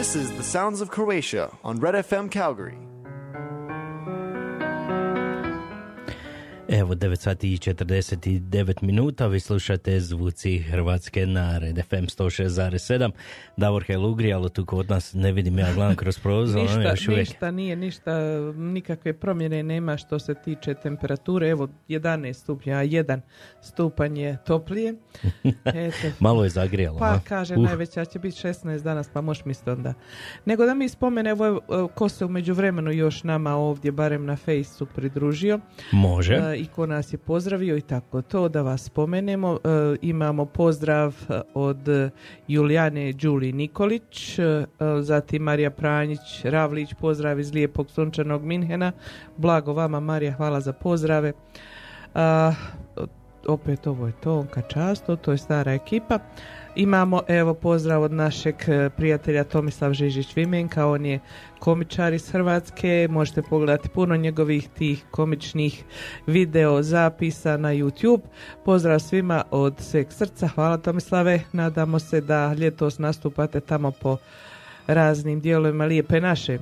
This is the sounds of Croatia on Red FM Calgary. Evo 9 sati i 49 minuta, vi slušate zvuci Hrvatske na Red FM 106.7. Davor Helugri, ali tu kod nas ne vidim ja gledam kroz prozor, ono ništa, još uvijek. ništa nije, ništa, nikakve promjene nema što se tiče temperature. Evo, 11 stupnja, a jedan stupanj je toplije. Eto. Malo je zagrijalo. Pa a? kaže Uh, najveća će biti 16 danas, pa možeš misliti onda. Nego da mi spomene, evo, evo, ko se u međuvremenu još nama ovdje, barem na fejsu, pridružio. Može. E, i nas je pozdravio i tako to da vas spomenemo. E, imamo pozdrav e, od e, Julijane Đuli Nikolić, zatim Marija Pranjić Ravlić, pozdrav iz lijepog sunčanog Minhena. Blago vama Marija, hvala za pozdrave. Opet ovo je Tonka Často, to je stara ekipa. Imamo evo pozdrav od našeg e, prijatelja Tomislav Žižić Vimenka, on je komičar iz Hrvatske, možete pogledati puno njegovih tih komičnih video zapisa na YouTube. Pozdrav svima od sveg srca, hvala Tomislave, nadamo se da ljetos nastupate tamo po raznim dijelovima lijepe naše.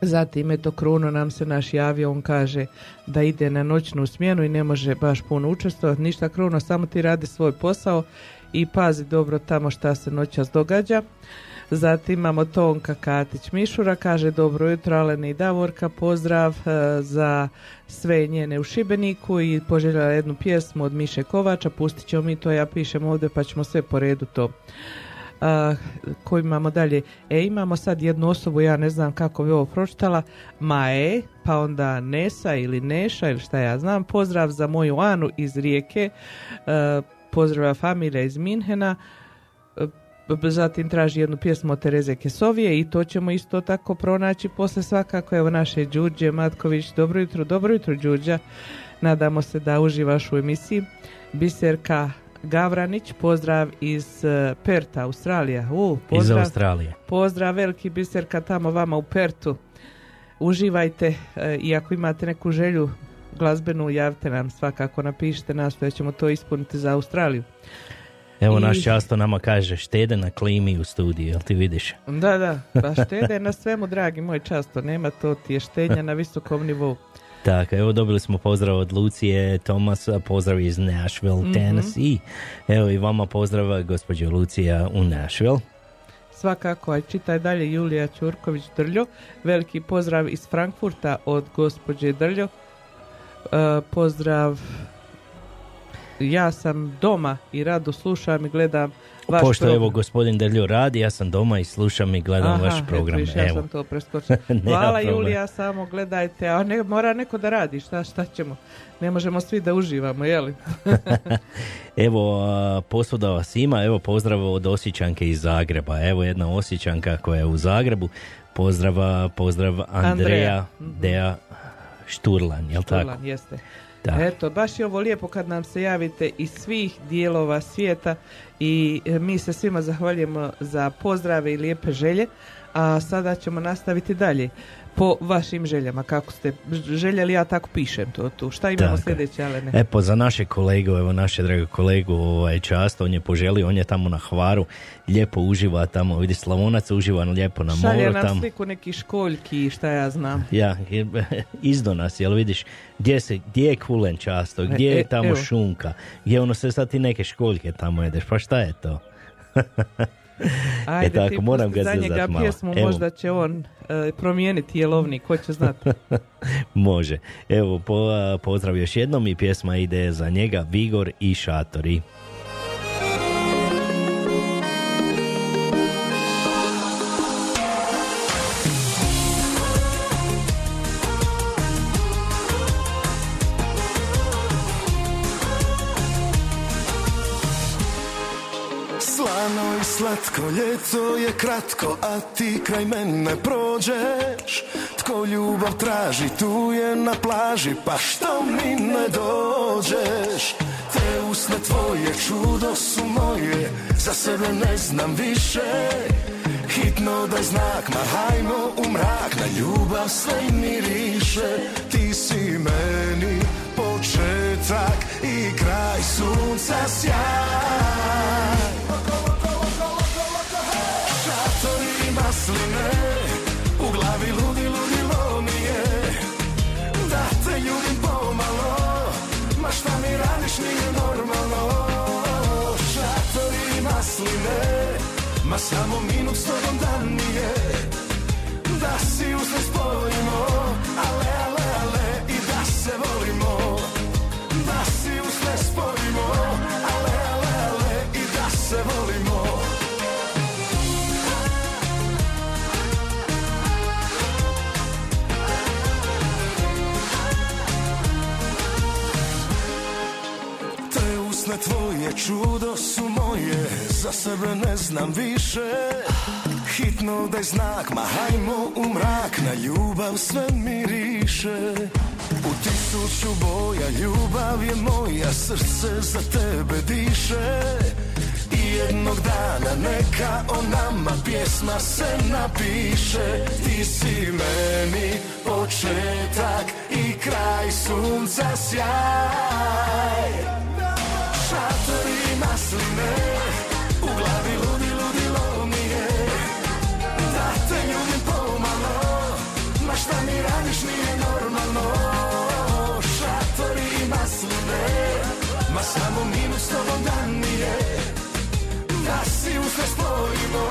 Zatim, eto, Kruno nam se naš javio, on kaže da ide na noćnu smjenu i ne može baš puno učestvovati. Ništa, Kruno, samo ti radi svoj posao i pazi dobro tamo šta se noćas događa. Zatim imamo Tonka Katić Mišura, kaže dobro jutro Alene i Davorka, pozdrav e, za sve njene u Šibeniku i poželjela jednu pjesmu od Miše Kovača, pustit ćemo mi to, ja pišem ovdje pa ćemo sve po redu to. A, koju imamo dalje? E, imamo sad jednu osobu, ja ne znam kako bi ovo pročitala, Mae, pa onda Nesa ili Neša ili šta ja znam, pozdrav za moju Anu iz Rijeke, e, pozdrava familija iz Minhena, e, zatim traži jednu pjesmu od Tereze Kesovije i to ćemo isto tako pronaći posle svakako evo naše Đuđe Matković, dobro jutro, dobro jutro Đuđa, nadamo se da uživaš u emisiji. Biserka Gavranić, pozdrav iz e, Perta, Australija. U, Iz pozdrav, Australije. Pozdrav veliki Biserka tamo vama u Pertu. Uživajte e, i ako imate neku želju glazbenu, javite nam svakako, napišite nas, pa ćemo to ispuniti za Australiju. Evo I- naš často nama kaže štede na klimi u studiju, jel ti vidiš? Da, da, pa štede na svemu, dragi moj často, nema to ti je štednja na visokom nivou. Tako, evo dobili smo pozdrav od Lucije Tomasa, pozdrav iz Nashville, Mhm. Tennessee. Evo i vama pozdrav gospođo Lucija u Nashville. Svakako, aj čitaj dalje Julija Ćurković Drljo. Veliki pozdrav iz Frankfurta od gospođe Drljo. E, pozdrav ja sam doma i rado slušam i gledam vaš Pošto program. evo gospodin Drljo radi, ja sam doma i slušam i gledam Aha, vaš eto program. viš, ja evo. sam to preskočila. Nema Hvala. Julija, samo gledajte, a ne, mora neko da radi, šta, šta ćemo? Ne možemo svi da uživamo, jeli? Evo, posvuda vas ima, evo pozdrav od Osjećanke iz Zagreba. Evo jedna Osjećanka koja je u Zagrebu. Pozdrava, pozdrav Andreja, Andreja, mhm. Šturlan, jel tako? Šturlan, jeste. Da. Eto, baš je ovo lijepo kad nam se javite iz svih dijelova svijeta i e, mi se svima zahvaljujemo za pozdrave i lijepe želje, a sada ćemo nastaviti dalje po vašim željama, kako ste željeli, ja tako pišem to tu. Šta imamo sljedeće, Alene? E pa za naše kolegu, evo naše drage kolegu ovaj, čast, on je poželio, on je tamo na Hvaru, lijepo uživa tamo, vidi Slavonac uživa lijepo na Šalje moru nam tamo. sliku neki školjki šta ja znam. Ja, izdo nas, jel vidiš, gdje, se, gdje je kulen často, gdje E, je e, tamo evo. šunka, gdje ono sve sad ti neke školjke tamo jedeš, pa šta je to? Ajde, e tako, ti moram ga za njega zezat malo. pjesmu, Evo. možda će on e, promijeniti jelovnik, ko će znati. Može. Evo, po, pozdrav još jednom i pjesma ide za njega Vigor i Šatori. Slatko, ljeto je kratko, a ti kraj mene prođeš. Tko ljubav traži, tu je na plaži, pa što mi ne dođeš? Te usne tvoje, čudo su moje, za sebe ne znam više. Hitno daj znak, ma hajmo u mrak, na ljubav sve miriše. Ti si meni početak i kraj sunca sjaj. Nije normalno. Šatori i masline Ma samo minut s tobom dan mi je Da si uzme spojimo Ale, ale, ale I da se volimo. Da si uzme spojimo Tvoje čudo su moje Za sebe ne znam više. Hitno daj znak, ma hajmo u mrak Na ljubav sve miriše. U tisuću boja ljubav je moja Srce za tebe diše. I jednog dana neka o nama pjesma se napiše. Ti si meni početak i kraj sunca sjaj samo minut s tobom dan mi je Da si uz sve spojimo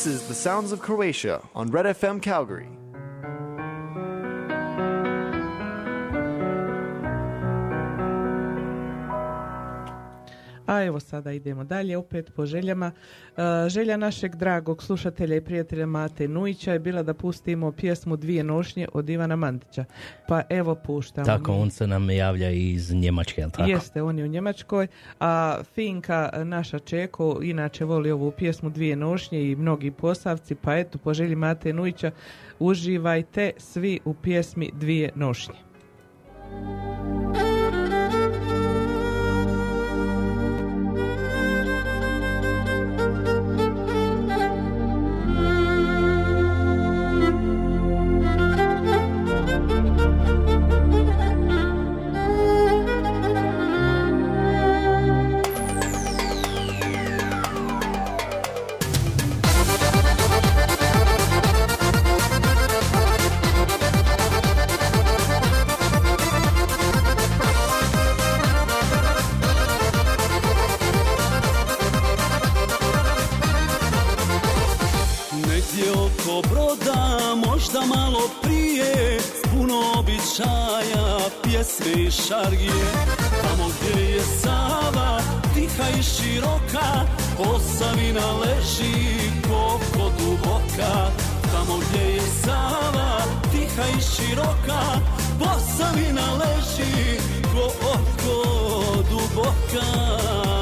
This is the sounds of Croatia on Red FM Calgary. Evo sada idemo dalje, opet po željama. E, želja našeg dragog slušatelja i prijatelja Mate Nujića je bila da pustimo pjesmu Dvije nošnje od Ivana Mandića. Pa evo puštamo. Tako, on se nam javlja iz Njemačke, jel tako? Jeste, on je u Njemačkoj, a Finka, naša Čeko, inače voli ovu pjesmu Dvije nošnje i mnogi posavci, pa eto, po želji Mate Nujića, uživajte svi u pjesmi Dvije nošnje. Pjesme i šargije. Tamo gdje je Sava, tiha i široka Posavina leži, koliko duboka Tamo gdje je Sava, tiha i široka Posavina leži, koliko duboka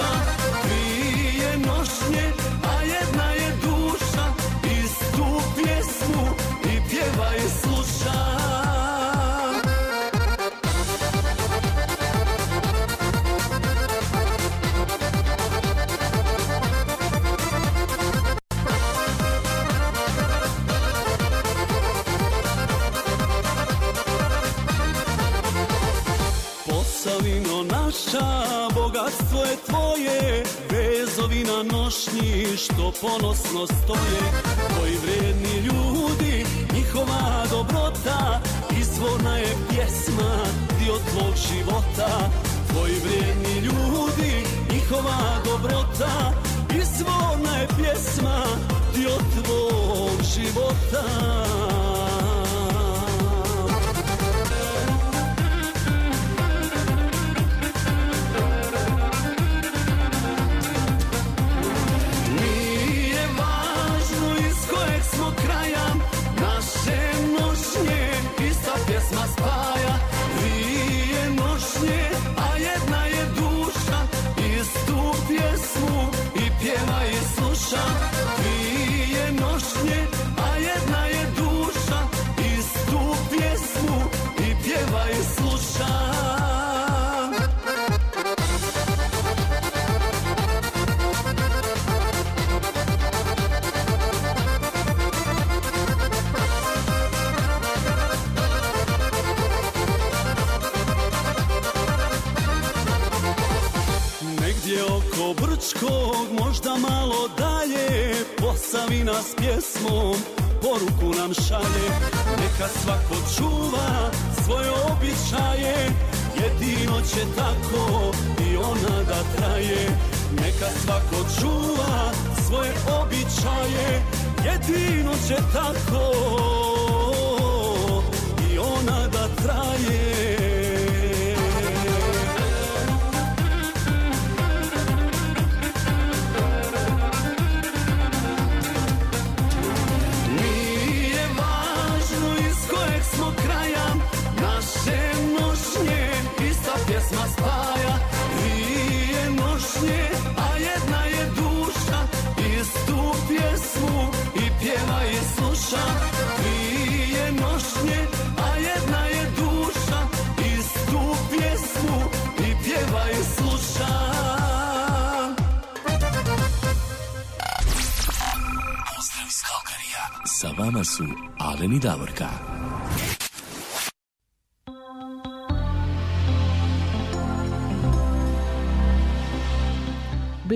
naša Prije nošnje, a jedna je duša Iz tu pjesmu i pjeva i sluša. Naša, bogatstvo je tvoje Vezovi na nošnji što ponosno stoje Tvoji vredni ljudi, njihova dobrota Izvorna je pjesma, dio tvog života. Tvoji vredni ljudi, njihova dobrota Izvorna je pjesma, dio tvog života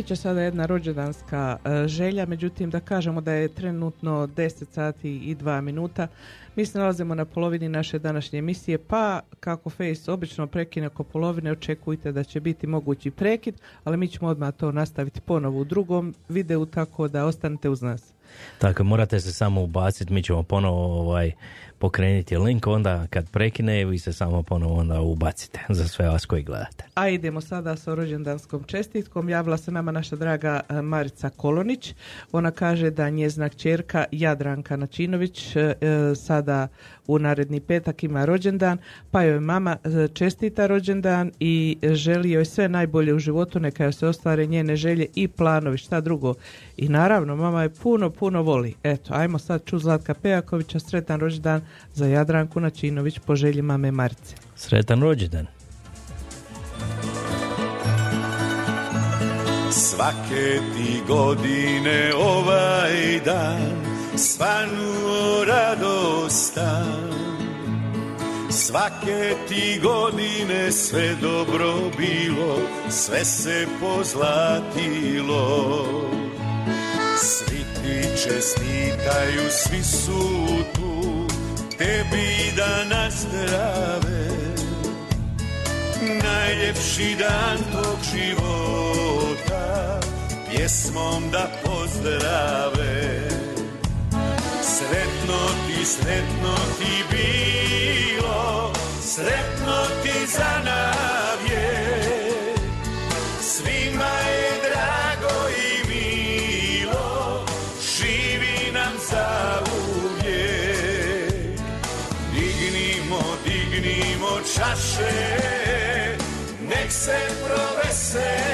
Biće sada jedna rođendanska e, želja, međutim da kažemo da je trenutno 10 sati i 2 minuta. Mi se nalazimo na polovini naše današnje emisije, pa kako Face obično prekine oko polovine, očekujte da će biti mogući prekid, ali mi ćemo odmah to nastaviti ponovo u drugom videu, tako da ostanite uz nas. Tako, morate se samo ubaciti, mi ćemo ponovo ovaj, pokrenuti link, onda kad prekine vi se samo ponovo onda ubacite za sve vas koji gledate. A idemo sada sa rođendanskom čestitkom. Javila se nama naša draga e, Marica Kolonić. Ona kaže da njezna kćerka Jadranka Načinović e, e, sada u naredni petak ima rođendan, pa joj mama e, čestita rođendan i želi joj sve najbolje u životu, neka joj se ostvare njene želje i planovi, šta drugo. I naravno, mama je puno, puno voli. Eto, ajmo sad ču Zlatka Pejakovića, sretan rođendan za Jadranku Načinović po želji mame Marice. Sretan rođendan. Svake ti godine ovaj dan Svanuo radostan Svake ti godine sve dobro bilo Sve se pozlatilo Svi ti čestitaju, svi su tu Tebi da nazdrave. Najljepši dan tog života Pjesmom da pozdrave. Sretno ti, sretno ti bilo Sretno ti za navje se proveseli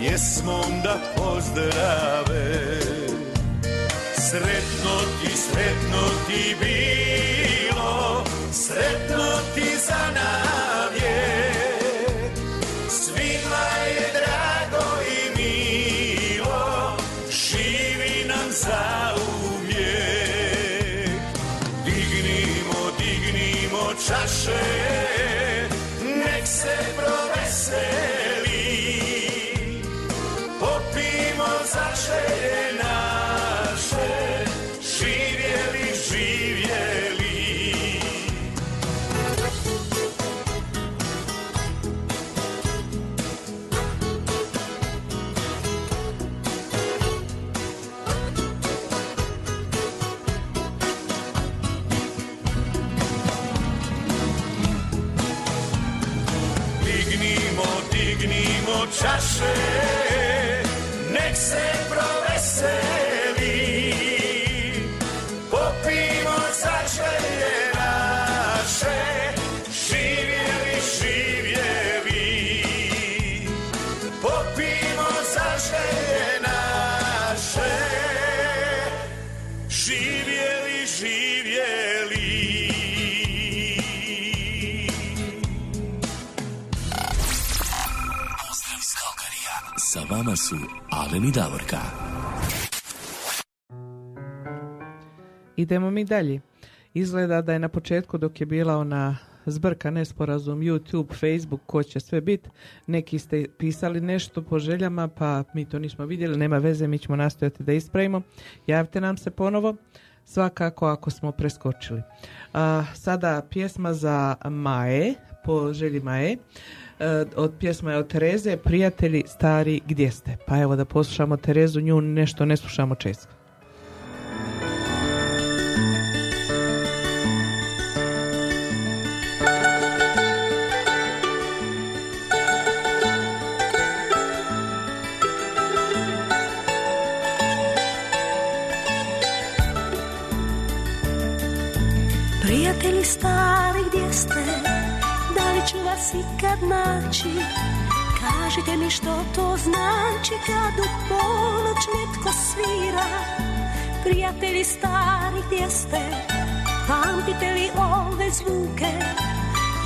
Pjesmom da pozdrave. Sretno ti, sretno ti bilo. Sretno ti su Alen i Davorka. Idemo mi dalje. Izgleda da je na početku dok je bila ona zbrka, nesporazum, YouTube, Facebook, ko će sve bit, neki ste pisali nešto po željama, pa mi to nismo vidjeli, nema veze, mi ćemo nastojati da ispravimo. Javite nam se ponovo, svakako ako smo preskočili. A, sada pjesma za Maje, po želji Maje, od pjesma je od Tereze, Prijatelji stari gdje ste? Pa evo da poslušamo Terezu, nju nešto ne slušamo često. Prijatelji stari gdje ste li ću vas ikad naći. Kažite mi što to znači Kad u ponoć netko svira. Prijatelji stari gdje ste? Pamtite li ove zvuke?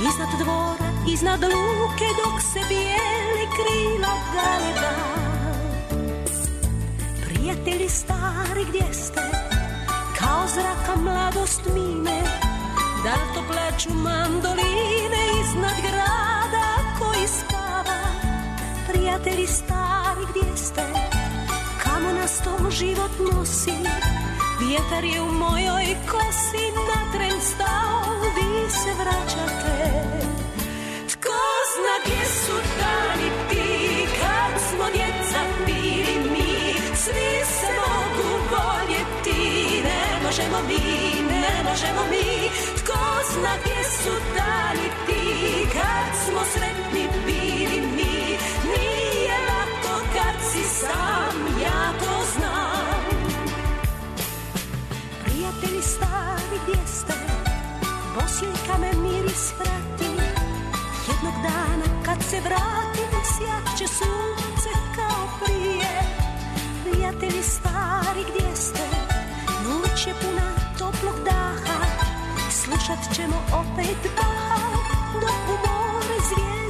Iznad dvora, iznad luke Dok se bijeli krila galeba Prijatelji stari gdje ste? Kao zraka mladost mine Da li to plaću mandoline Iznad grada koji spava? Prijatelji stari gdje ste? Kamo nas to život nosi? Vjetar je u mojoj kosi Na tren stao Vi se vraćate. Tko zna gdje su dani ti? Kad smo djeca bili mi Svi se možemo mi, ne možemo mi. Tko zna gdje su dani ti? Kad smo sretni bili mi. Nije lako kad si sam Ja to znam. Prijatelji stari gdje ste? Posjeljka me miris vrati Jednog dana kad se vratim Sjat će sunce kao prije. Prijatelji stari gdje ste Je puna toplog daha. Slušat ćemo opet Baha Dok u more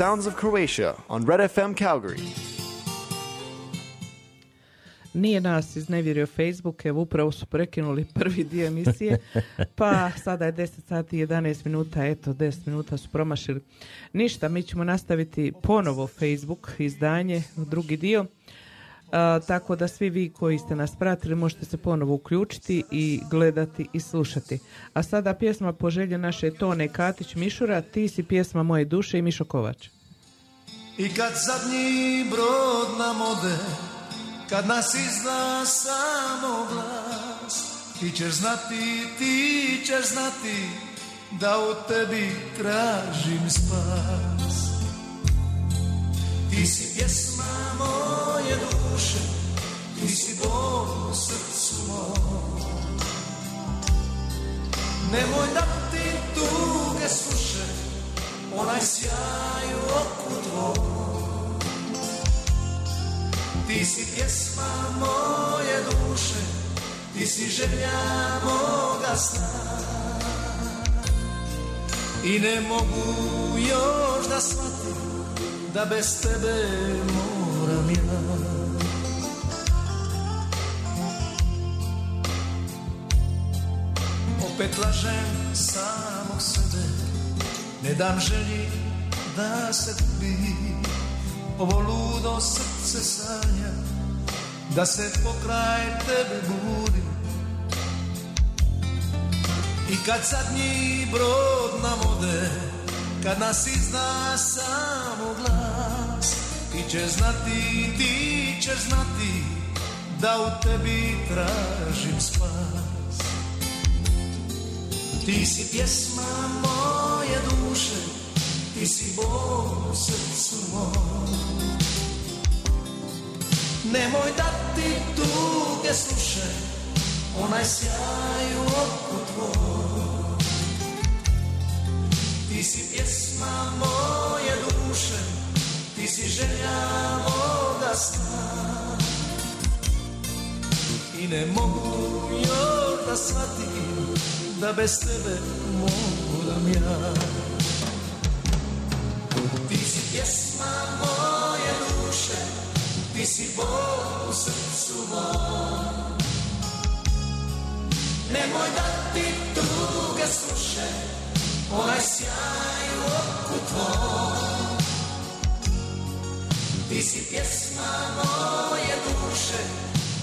sounds of Croatia on Red FM Calgary. Nije nas iznevjerio Facebook, evo upravo su prekinuli prvi dio emisije, pa sada je 10 sati i 11 minuta, eto 10 minuta su promašili. Ništa, mi ćemo nastaviti ponovo Facebook izdanje, drugi dio, tako da svi vi koji ste nas pratili možete se ponovo uključiti i gledati i slušati. A sada pjesma po želji naše Tone Katić Mišura, ti si pjesma moje duše i Mišo Kovač. I kad zadnji brod nam ode, kad nas izda samo glas, ti ćeš znati, ti ćeš znati, da u tebi tražim spas. Ti si pjesma moje duše, ti si bol u srcu mom. Nemoj da ti tuge sluše, onaj sjaj u oku tvoj. Ti si pjesma moje duše, ti si želja moga sna. I ne mogu još da shvatim da bez tebe moram ja. Opet lažem samog sebe, ne dam želji da se gubi. Ovo ludo srce sanja, da se pokraj tebe budi. I kad zadnji brod nam ode, kad nas izda samo glas Ti ćeš znati, ti ćeš znati Da u tebi tražim spas. Ti si pjesma moje duše Ti si bol u srcu mom. Nemoj da ti tuge sluše Onaj sjaj u oku tvoj ti si pjesma moje duše, ti si želja moga sna. I ne mogu još da shvatim da bez tebe moram ja. Ti si pjesma moje duše, ti si bol u srcu mom. Nemoj da ti tuge sluše, onaj sjaj u oku tvoj. Ti si pjesma moje duše,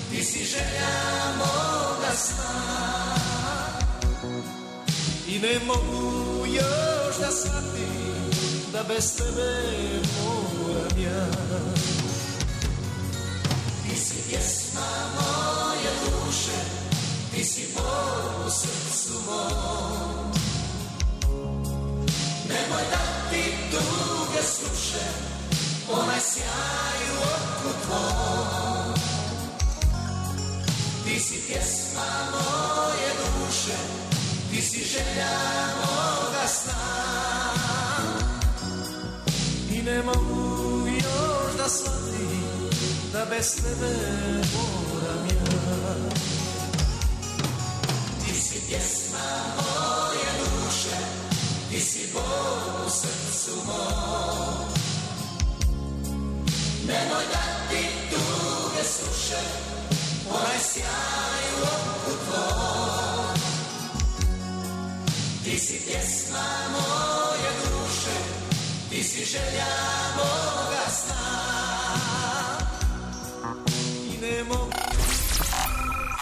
ti si želja moga sna. I ne mogu još da shvatim da bez tebe moram ja. Ti si pjesma moje duše, ti si bol u srcu mom. Nemoj da ti tuge sluše, onaj sjaj u oku tvoj. Ti si pjesma moje duše, ti si želja moga sna. I ne mogu još da shvatim da bez tebe moram ja. pjesma moje mom. Nemoj da ti tuge suše, onaj sjaj oku. Ti si pjesma moje duše, ti si želja moga sna. I ne mogu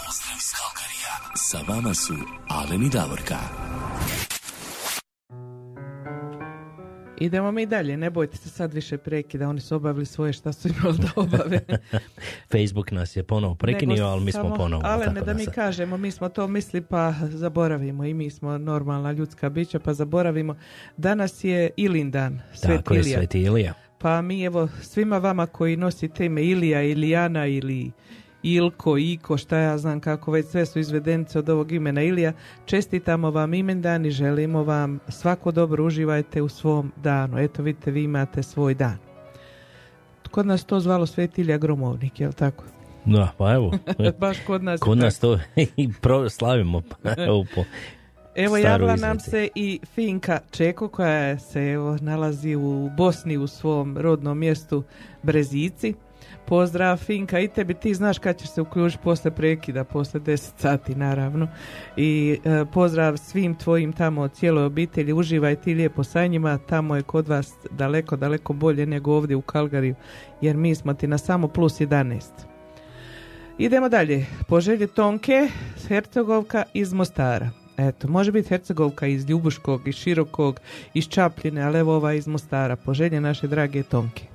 Pozdrav iz Kalkarija. Sa vama. Idemo mi dalje, ne bojte se sad više prekida, oni su obavili svoje šta su imali da obave. Facebook nas je ponovo prekinio, Nego ali mi smo ponovo. Ale ne da mi sad- kažemo, mi smo to misli pa zaboravimo i mi smo normalna ljudska bića pa zaboravimo. Danas je Ilindan, Svet Tako je, Ilija. Sveti Ilija. Pa mi evo svima vama koji nosite ime Ilija, Ilijana ili Ilko, Iko, šta ja znam kako već sve su izvedenice od ovog imena Ilija. Čestitamo vam imendan i želimo vam svako dobro uživajte u svom danu. Eto vidite vi imate svoj dan. Kod nas to zvalo Svet Ilija Gromovnik, jel tako? Da, pa evo. Baš kod nas je Kod nas to i proslavimo. Evo po Evo javila nam se i Finka Čeko koja se evo nalazi u Bosni u svom rodnom mjestu Brezici. Pozdrav Finka i tebi, ti znaš kad ćeš se uključiti posle prekida, posle 10 sati naravno. I e, pozdrav svim tvojim tamo cijeloj obitelji, uživaj ti lijepo sa njima, tamo je kod vas daleko, daleko bolje nego ovdje u Kalgariju, jer mi smo ti na samo plus 11. Idemo dalje. Po želji Tonke, Hercegovka iz Mostara. Eto, može biti Hercegovka iz Ljubuškog, iz Širokog, iz Čapljine, ali evo ova iz Mostara. Po želji naše drage Tonke.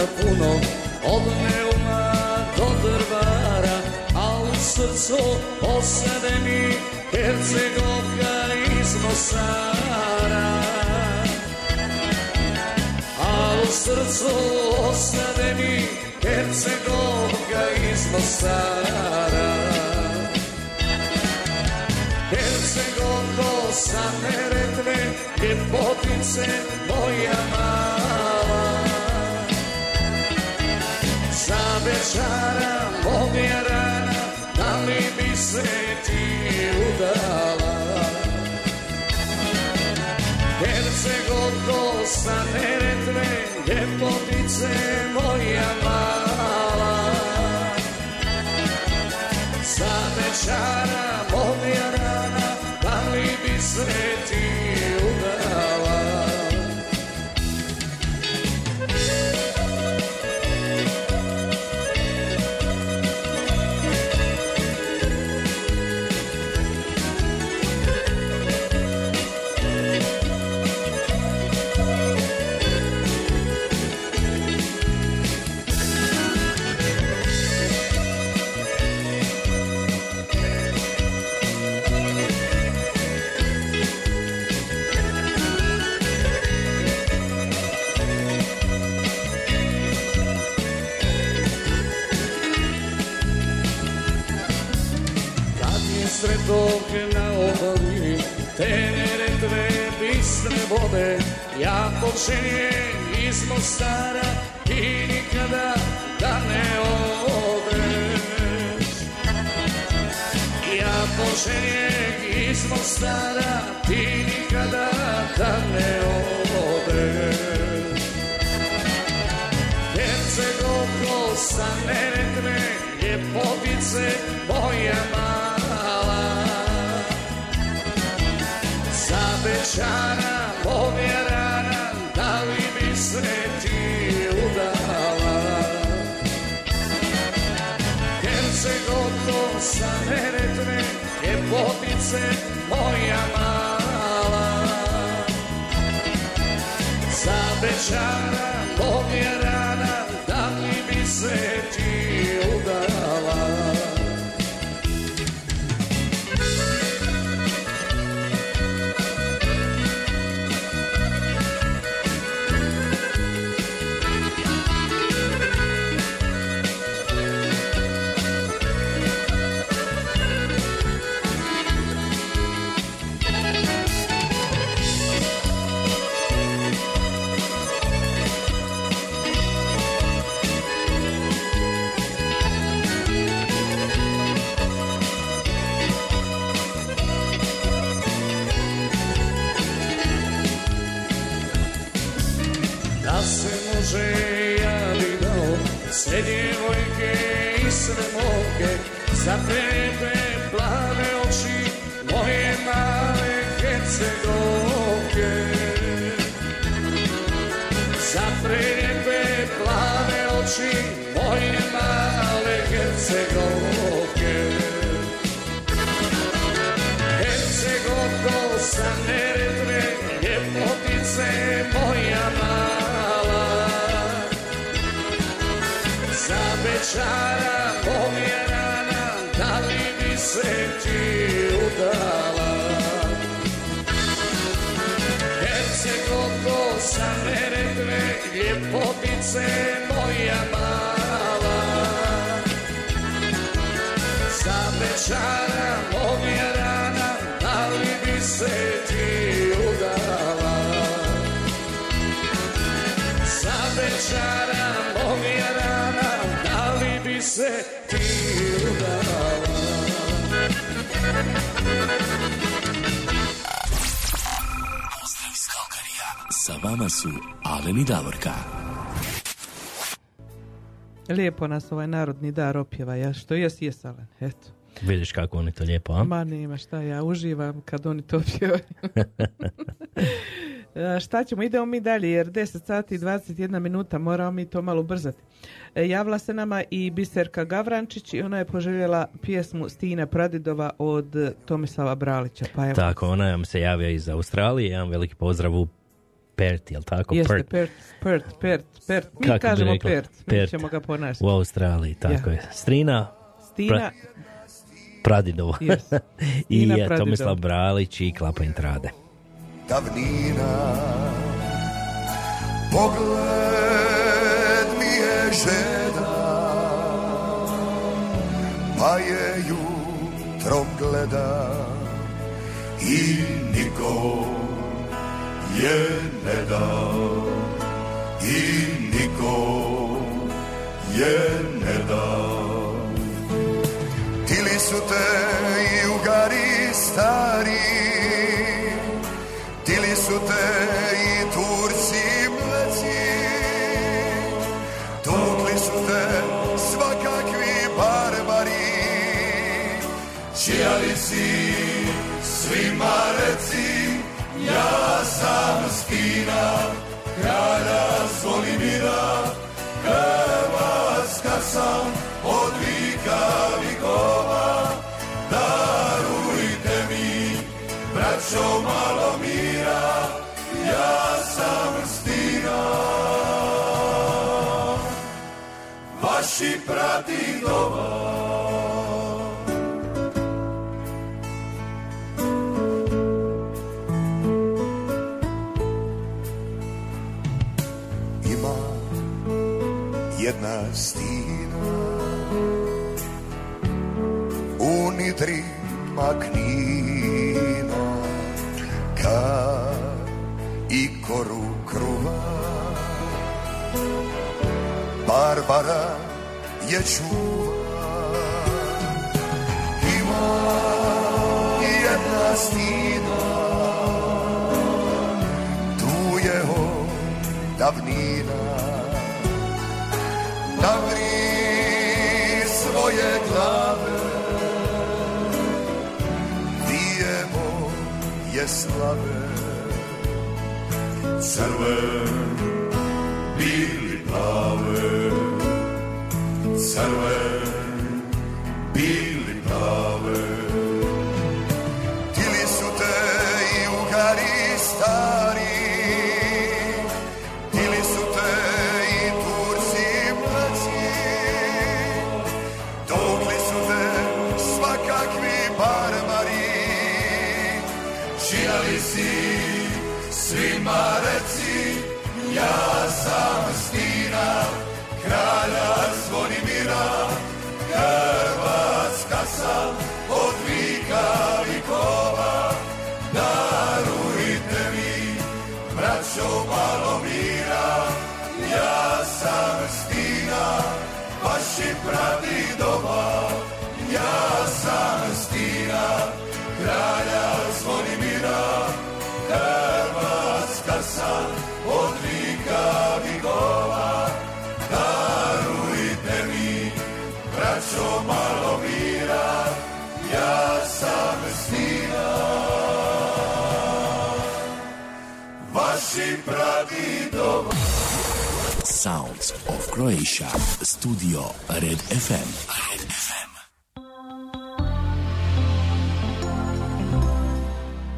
Cura puno Od Neuma do Drvara A u srcu osade mi Hercegovka iz Mosara. A u srcu osade mi Hercegovka iz Mosara. Hercegovko sa Neretve Ljepotice moja mala Za večara moja rana Da li bi se ti udala. Hercegovko sa Neretve Ljepotice sredok na obali, te neretve bistre vode, ja počinjem iz Mostara i nikada da ne odeš. Ja počinjem iz Mostara, ti nikada da ne odeš. Hercegovko sa Neretve, ljepotice moja mala. Večara moja rana, da li bi se ti udala? Hercegovko sa Neretve, ljepotice moja mala. Za bećara Bog je rana Da li bi se ti Za tebe plave oči Moje male hercegovke Za tebe plave oči Moje male hercegovke Hercegovko sa Neretve Ljepotice moja mala. Za večara Ljepotice moja mala Za večara moja rana Da li bi se ti udala? Za večara moja rana Da li bi se ti udala Sa vama su Alen i Davorka. Lijepo nas ovaj narodni dar opjeva, ja što jes, jes, Alen, eto. Vidiš kako oni to lijepo, a? Ma nema šta, ja uživam kad oni to pjevaju. E, šta ćemo, idemo mi dalje jer 10 sati i 21 minuta moramo mi to malo ubrzati. E, javila se nama i Biserka Gavrančić i ona je poželjela pjesmu Stina Pradidova od Tomislava Bralića. Pa evo, Tako, ona nam se javlja iz Australije. Jedan veliki pozdrav u Perth, jel tako? jeste Perth. Pert, Pert, Pert, Pert. Mi Kako kažemo rekla? Pert, mi Perth. ćemo ga ponašati. U Australiji, tako Ja. je. Strina Stina, Pradidova. Yes. I je Pradidova. Tomislav Bralić i Klapa Intrade. davnina Pogled mi je žeda Pa je jutrom gleda I niko je ne da I niko je ne da Tili su te i ugari stari Tili su te sam Stina Kralja Zolimira Hrvatska sam od vika vikova. Darujte mi braćo malo mira Ja sam Stina. Vaši prati doma knina ka i koru kruva Barbara je čuva Ima jedna stina tu je on davnina je slave Crven, bili plave Crven, vaši pradidova. Ja sam Stina, kralja Zvonimira, Hrvatska sam od vika vigova. Darujte mi, braćo malo mira, ja sam Stina. Vaši pradidova. Sounds of Croatia. Studio Red FM. Red FM.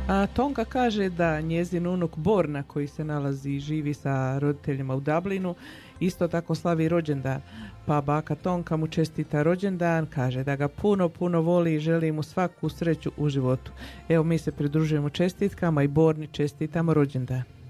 A Tonka kaže da njezin unuk Borna koji se nalazi i živi sa roditeljima u Dublinu isto tako slavi rođendan. Pa baka Tonka mu čestita rođendan, kaže da ga puno, puno voli i želi mu svaku sreću u životu. Evo mi se pridružujemo čestitkama i Borni čestitamo rođendan.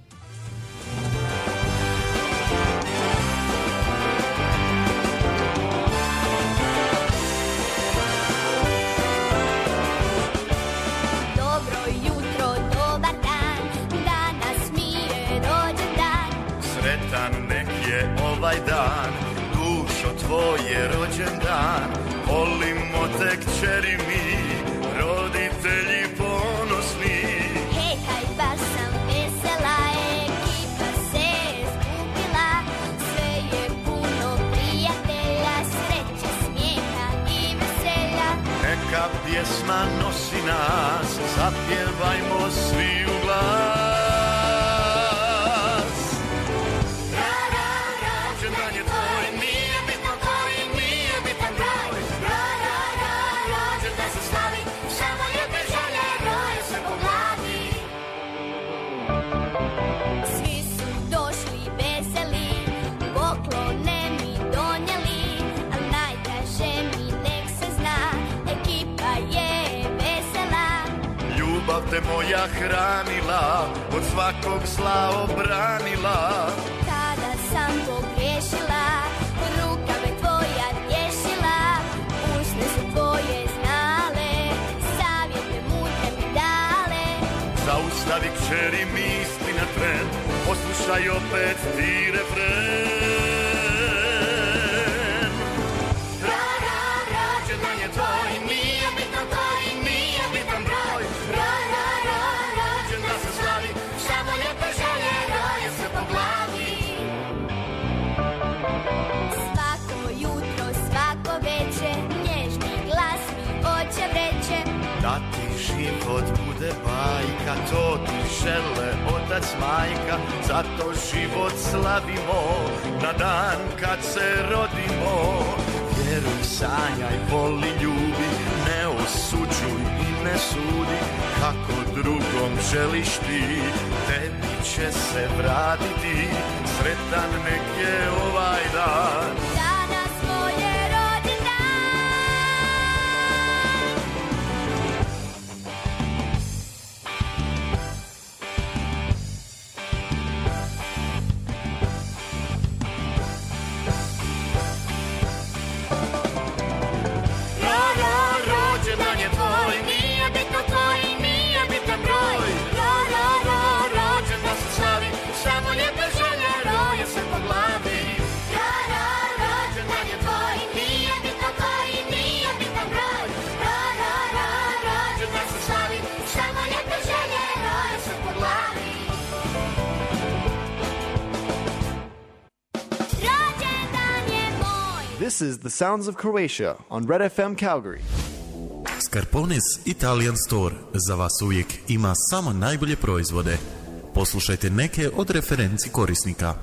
Is the sounds of Croatia on Red FM Calgary. Scarpones Italian Store za vas uvijek ima samo najbolje proizvode. Poslušajte neke od referenci korisnika.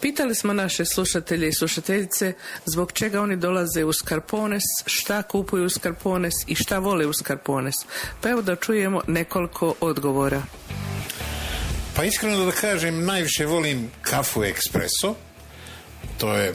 Pitali smo naše slušatelje i slušateljice zbog čega oni dolaze u Skarpones, šta kupuju u Skarpones i šta vole u Skarpones. Pa evo da čujemo nekoliko odgovora. Pa iskreno da kažem, najviše volim kafu espresso. To je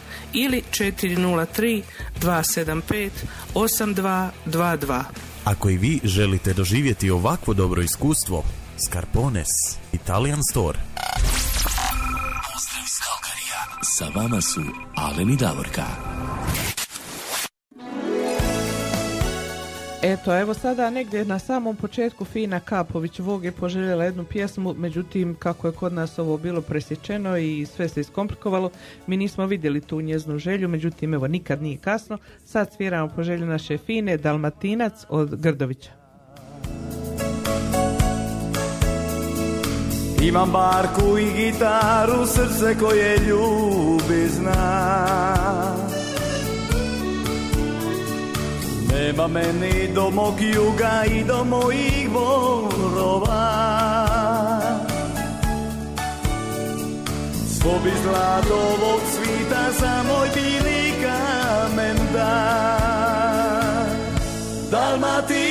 ili 403 275 8222. Ako i vi želite doživjeti ovakvo dobro iskustvo, Scarpones, Italian Store. Pozdrav iz Kalkarija. Sa vama su Alen i Davorka. Eto, evo sada negdje na samom početku Fina Kapović Vog je poželjela jednu pjesmu, međutim kako je kod nas ovo bilo presječeno i sve se iskomplikovalo, mi nismo vidjeli tu njeznu želju, međutim evo nikad nije kasno, sad sviramo poželju naše Fine Dalmatinac od Grdovića. Imam barku i gitaru, srce koje ljubi zna Nema meni do mog juga i do mojih borova. Svo bi ovog svita za moj bili kamen da Dalmatina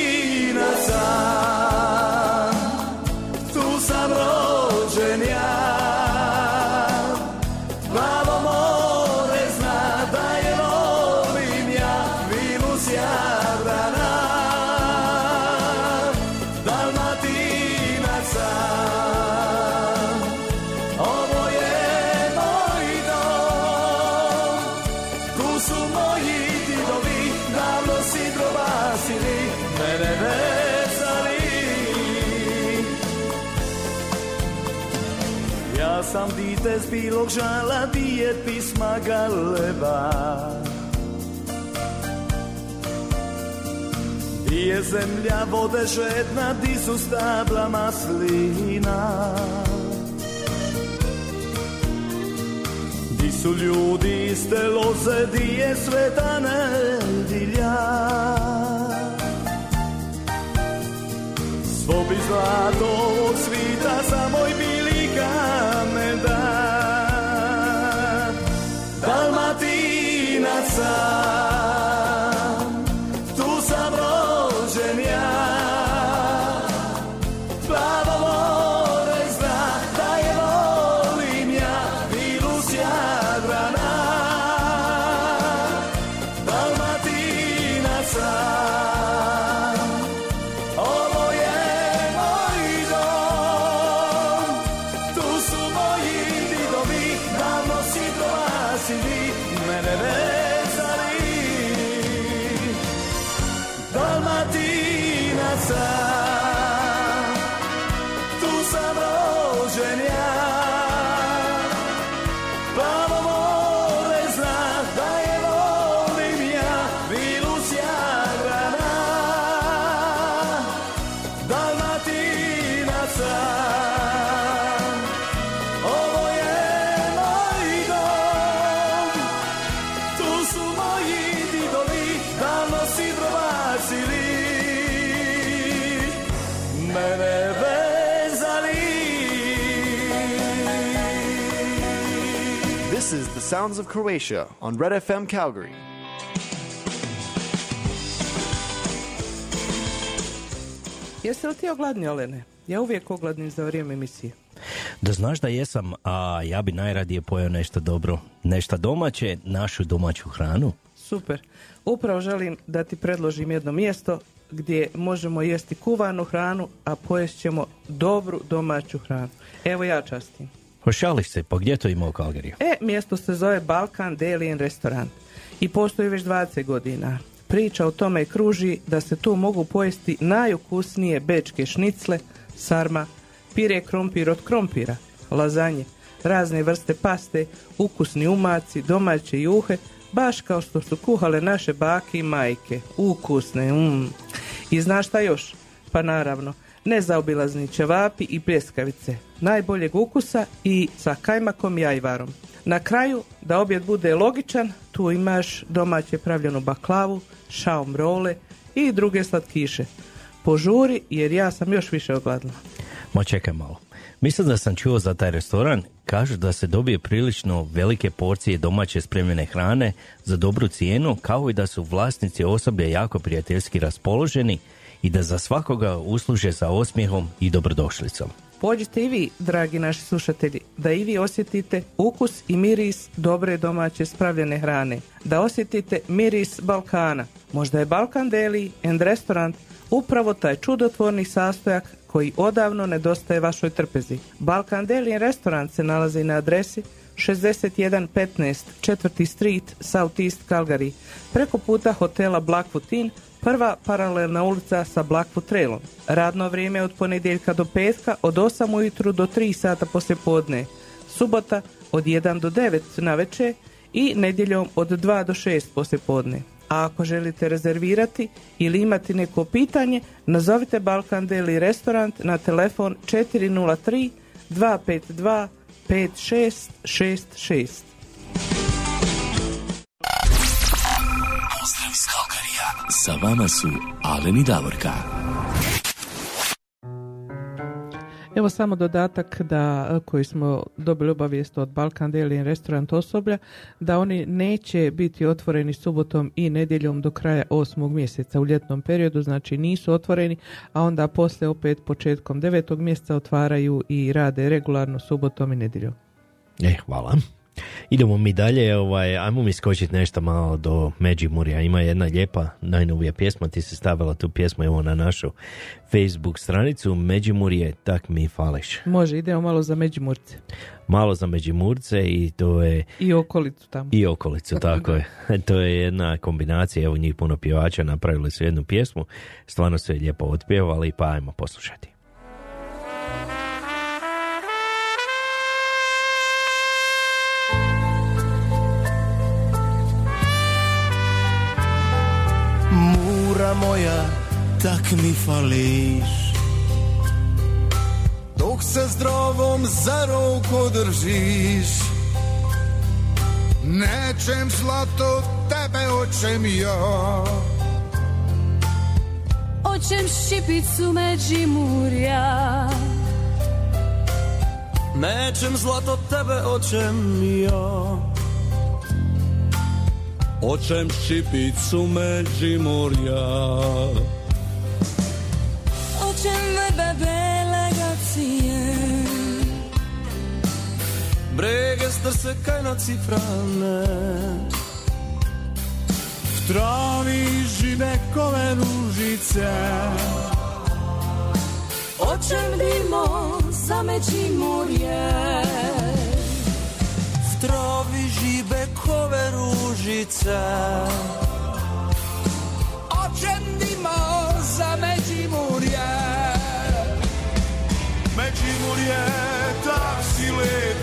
sam dite z bilog žala Dijet pisma galeba. Di je zemlja vode žedna Di su stabla maslina. Di su ljudi iste loze Di je sveta nedilja. Svo bi zlato ovog svita Za moj da sounds of Croatia on Red FM Calgary. Jeste li ti ogladni, Olene? Ja uvijek ogladnim za vrijeme emisije. Da znaš da jesam, a ja bi najradije pojeo nešto dobro, nešto domaće, našu domaću hranu. Super. Upravo želim da ti predložim jedno mjesto gdje možemo jesti kuvanu hranu, a pojest ćemo dobru domaću hranu. Evo ja častim. Pošališ se, pa gdje to ima u Kalgariju? E, mjesto se zove Balkan Delian Restaurant i postoji već 20 godina. Priča o tome kruži da se tu mogu pojesti najukusnije bečke šnicle, sarma, pire krompir od krompira, lazanje, razne vrste paste, ukusni umaci, domaće juhe, baš kao što su kuhale naše bake i majke. Ukusne, mm. I znaš šta još? Pa naravno, nezaobilazni ćevapi i pljeskavice, najboljeg ukusa i sa kajmakom i ajvarom. Na kraju, da objed bude logičan, tu imaš domaće pravljenu baklavu, šaom role i druge slatkiše. Požuri jer ja sam još više ogladna. Ma čekaj malo. Mislim da sam čuo za taj restoran. Kažu da se dobije prilično velike porcije domaće spremljene hrane za dobru cijenu, kao i da su vlasnici osoblja jako prijateljski raspoloženi i da za svakoga usluže sa osmijehom i dobrodošlicom. Pođite i vi, dragi naši slušatelji, da i vi osjetite ukus i miris dobre domaće spravljene hrane. Da osjetite miris Balkana. Možda je Balkan Deli and Restaurant upravo taj čudotvorni sastojak koji odavno nedostaje vašoj trpezi. Balkan Deli and Restaurant se nalazi na adresi 6115 4. Street, South East Calgary, preko puta hotela Blackfoot Inn, prva paralelna ulica sa Blackfoot Trailom. Radno vrijeme od ponedjeljka do petka od 8 ujutru do 3 sata poslje podne. Subota od 1 do 9 na večer i nedjeljom od 2 do 6 poslje podne. A ako želite rezervirati ili imati neko pitanje, nazovite Balkan Deli Restaurant na telefon 403 252 5666. Sa vama su Alen i Davorka. Evo samo dodatak da e, koji smo dobili obavijest od Balkan Deli restaurant osoblja da oni neće biti otvoreni subotom i nedjeljom do kraja osmog mjeseca u ljetnom periodu, znači nisu otvoreni, a onda poslije opet početkom devetog mjeseca otvaraju i rade regularno subotom i nedjeljom. E, hvala. Idemo mi dalje, ovaj, ajmo mi skočiti nešto malo do Međimurja. Ima jedna lijepa najnovija pjesma, ti si stavila tu pjesmu evo na našu Facebook stranicu Međimurje, tak mi fališ. Može, idemo malo za Međimurce. Malo za Međimurce i to je... I okolicu tamo. I okolicu, tako je. To je jedna kombinacija, evo njih puno pjevača napravili su jednu pjesmu, stvarno su je lijepo otpjevali, pa ajmo poslušati. Mura moja, tak mi fališ. Dok se zdravom za ruku držiš Nečem zlato tebe očem ja. Očem šipicu Međimurja. Nečem zlato tebe očem ja Očem šipicu Međimurja Očem vrbe delegacije Brege strse kaj na cifrane. V travi žive kove ružice. Očem dimo za Međimurje V travi žive kove ružice Očem dimo za Međimurje. Međimurje, tak si lepo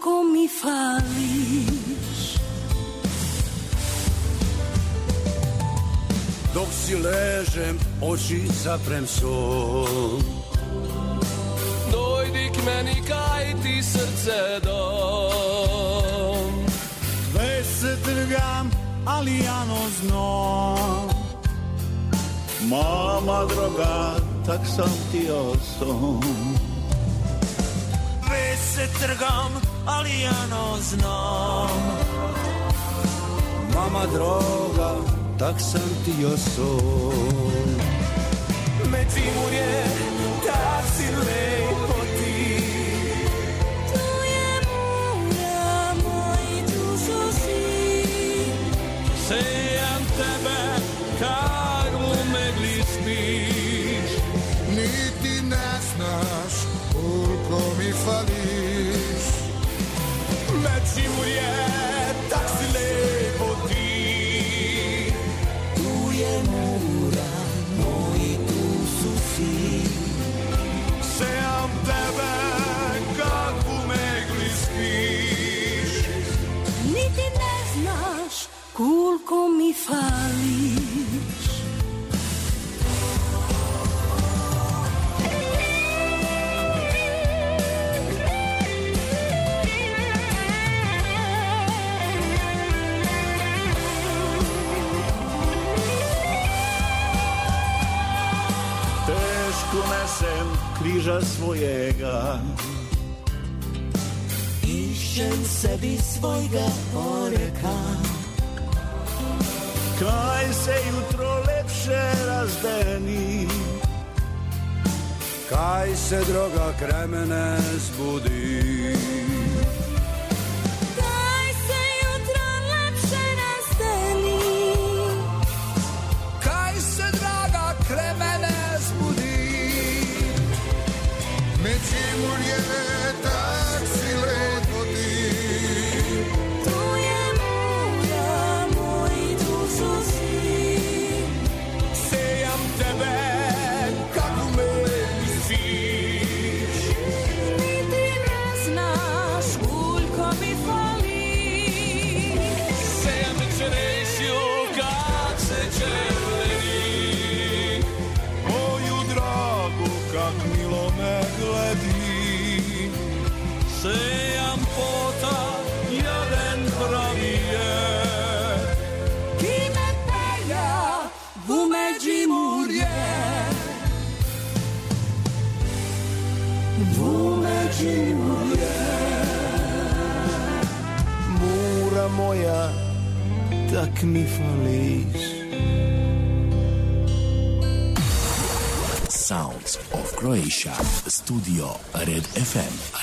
koliko mi fališ. Dok si ležem, oči zaprem son Dojdi k meni kaj ti srce dom. Već se trgam, ali jano znam. Mama droga, tak sam ti osom. Već se trgam, ali jano znam. Mama droga, tak sam ti osom Međimurje, tak si lepo ακόμη φάλεις Ciężku nesem kriża swojego i się sebi swojego oreka. Kaj se jutro lepše razdeni? Kaj se droga kremene zbudi? Kaj se jutro lepše razdeni. Kaj se draga kremene zbudi? Međimurje tak mi fališ Sounds of Croatia. Studio Red FM. Red FM.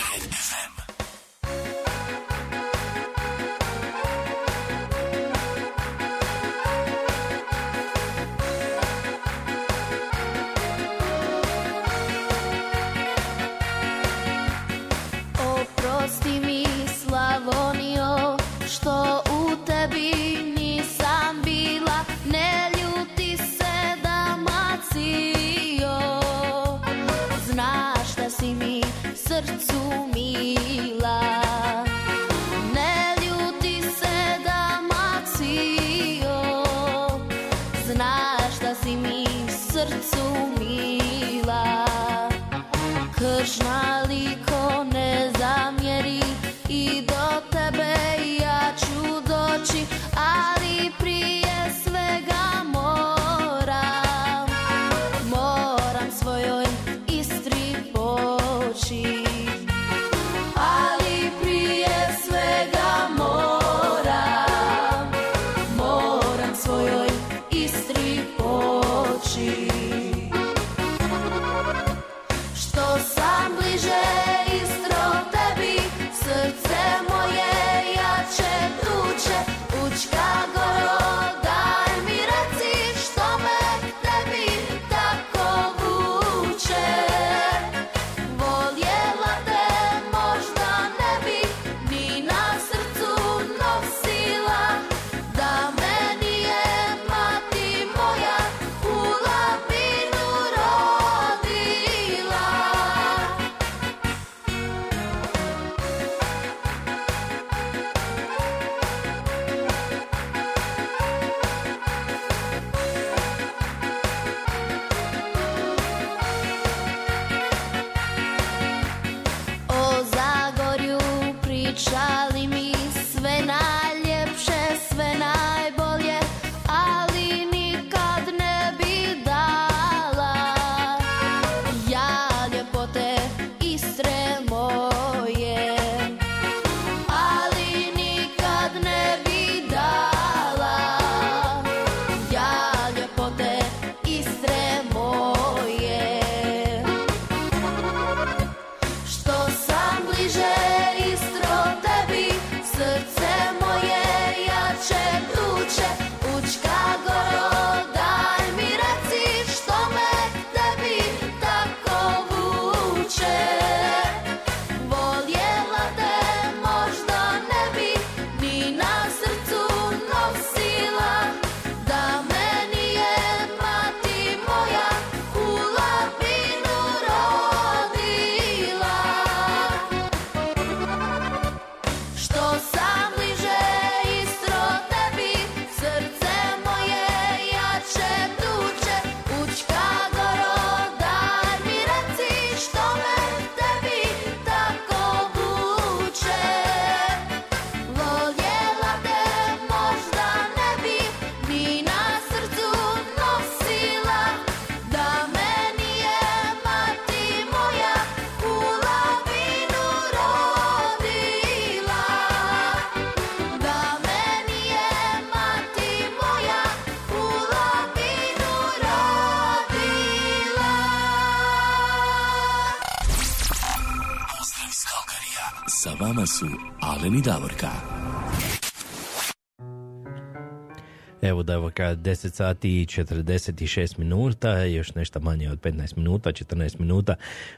Kad 10 sati i 46 minuta, još nešto manje od 15 minuta, 14 minuta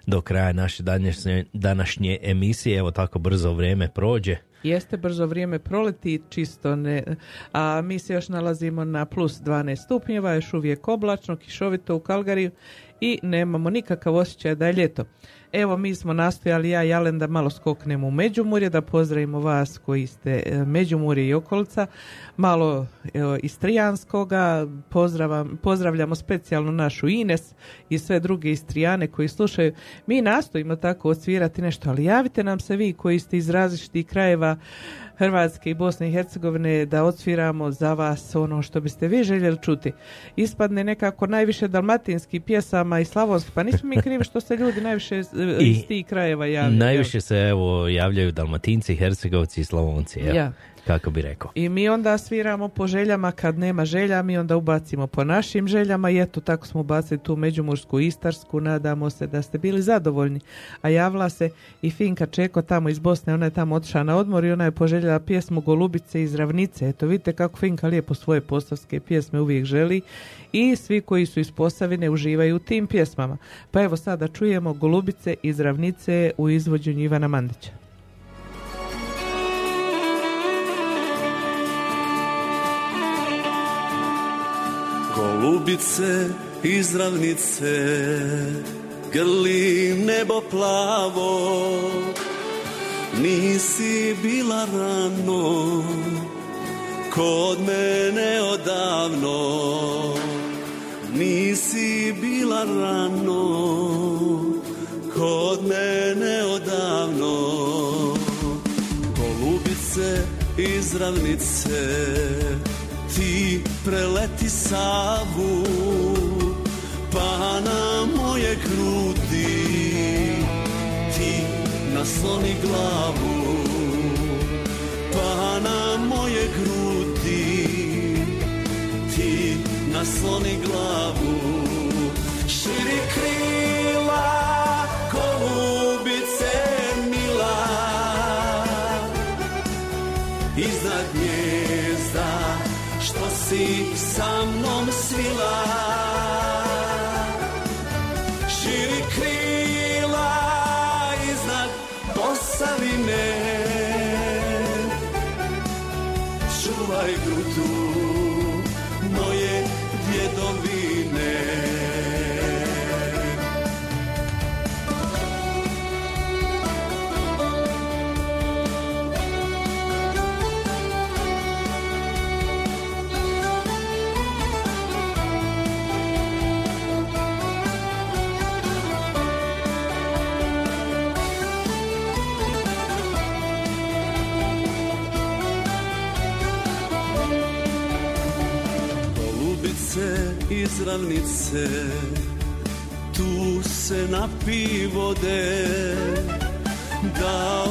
do kraja naše današnje, današnje emisije. Evo tako brzo vrijeme prođe. Jeste brzo vrijeme proleti, čisto ne, a mi se još nalazimo na plus 12 stupnjeva, još uvijek oblačno, kišovito u Kalgariju i nemamo nikakav osjećaj da je ljeto. Evo mi smo nastojali ja i Alen da malo skoknemo u Međumurje, da pozdravimo vas koji ste e, Međumurje i okolica, malo evo, pozdravam, pozdravljamo specijalno našu Ines i sve druge Istrijane koji slušaju. Mi nastojimo tako odsvirati nešto, ali javite nam se vi koji ste iz različitih krajeva Hrvatske i Bosne i Hercegovine da odsviramo za vas ono što biste vi željeli čuti. Ispadne nekako najviše dalmatinskih pjesama i slavonskih, pa nismo mi krivi što se ljudi najviše e, iz tih krajeva javljaju. Najviše se evo javljaju Dalmatinci, Hercegovci i Slavonci. Ja. Kako bi rekao. I mi onda sviramo po željama, kad nema želja mi onda ubacimo po našim željama i eto tako smo bacili tu međumursku istarsku, nadamo se da ste bili zadovoljni. A javila se i Finka Čeko tamo iz Bosne, ona je tamo otišla na odmor i ona je poželjela pjesmu Golubice iz Ravnice. Eto vidite kako Finka lijepo svoje postavske pjesme uvijek želi i svi koji su iz Posavine uživaju u tim pjesmama. Pa evo sada čujemo Golubice iz Ravnice u izvođenju Ivana Mandića. Golubice iz ravnice Grli nebo plavo. Nisi bila rano Kod mene odavno. Nisi bila rano Kod mene odavno. Golubice iz ravnice ti preleti Savu pa na moje grudi ti nasloni glavu pa na moje grudi ti nasloni glavu širi iz ravnice Tu se napi vode Da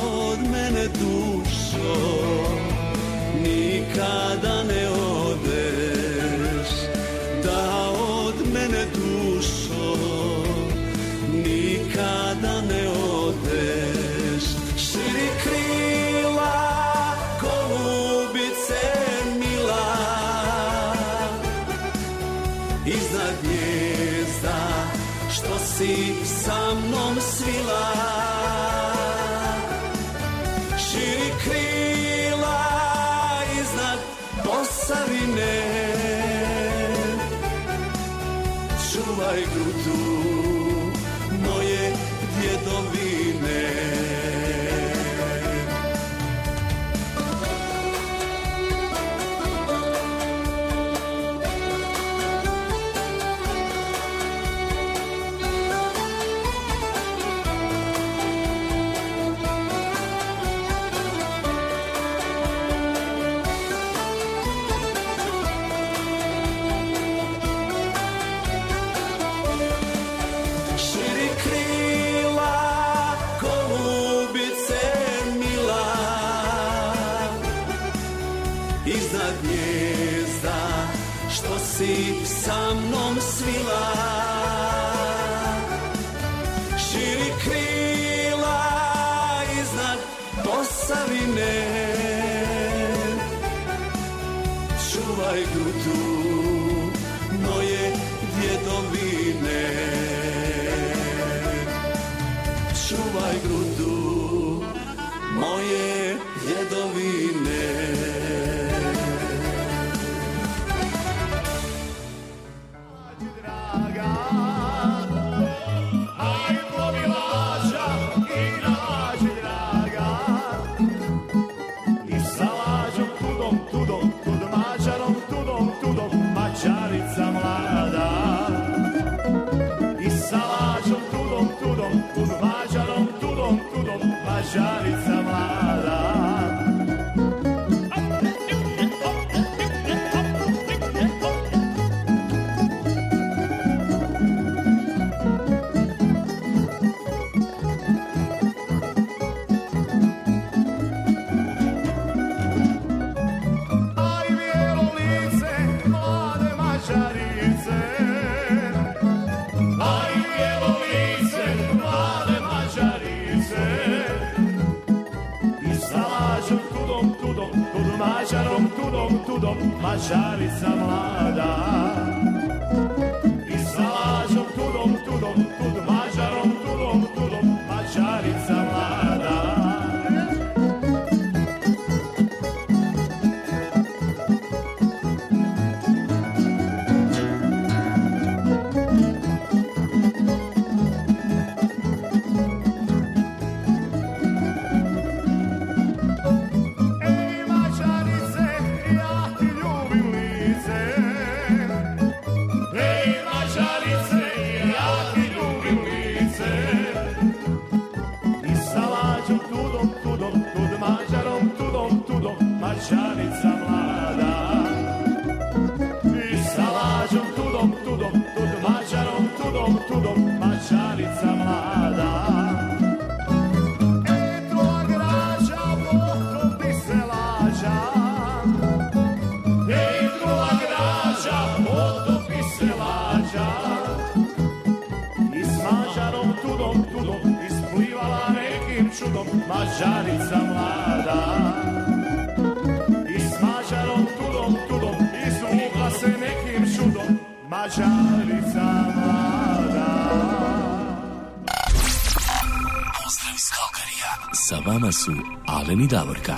vama su Alen i Davorka.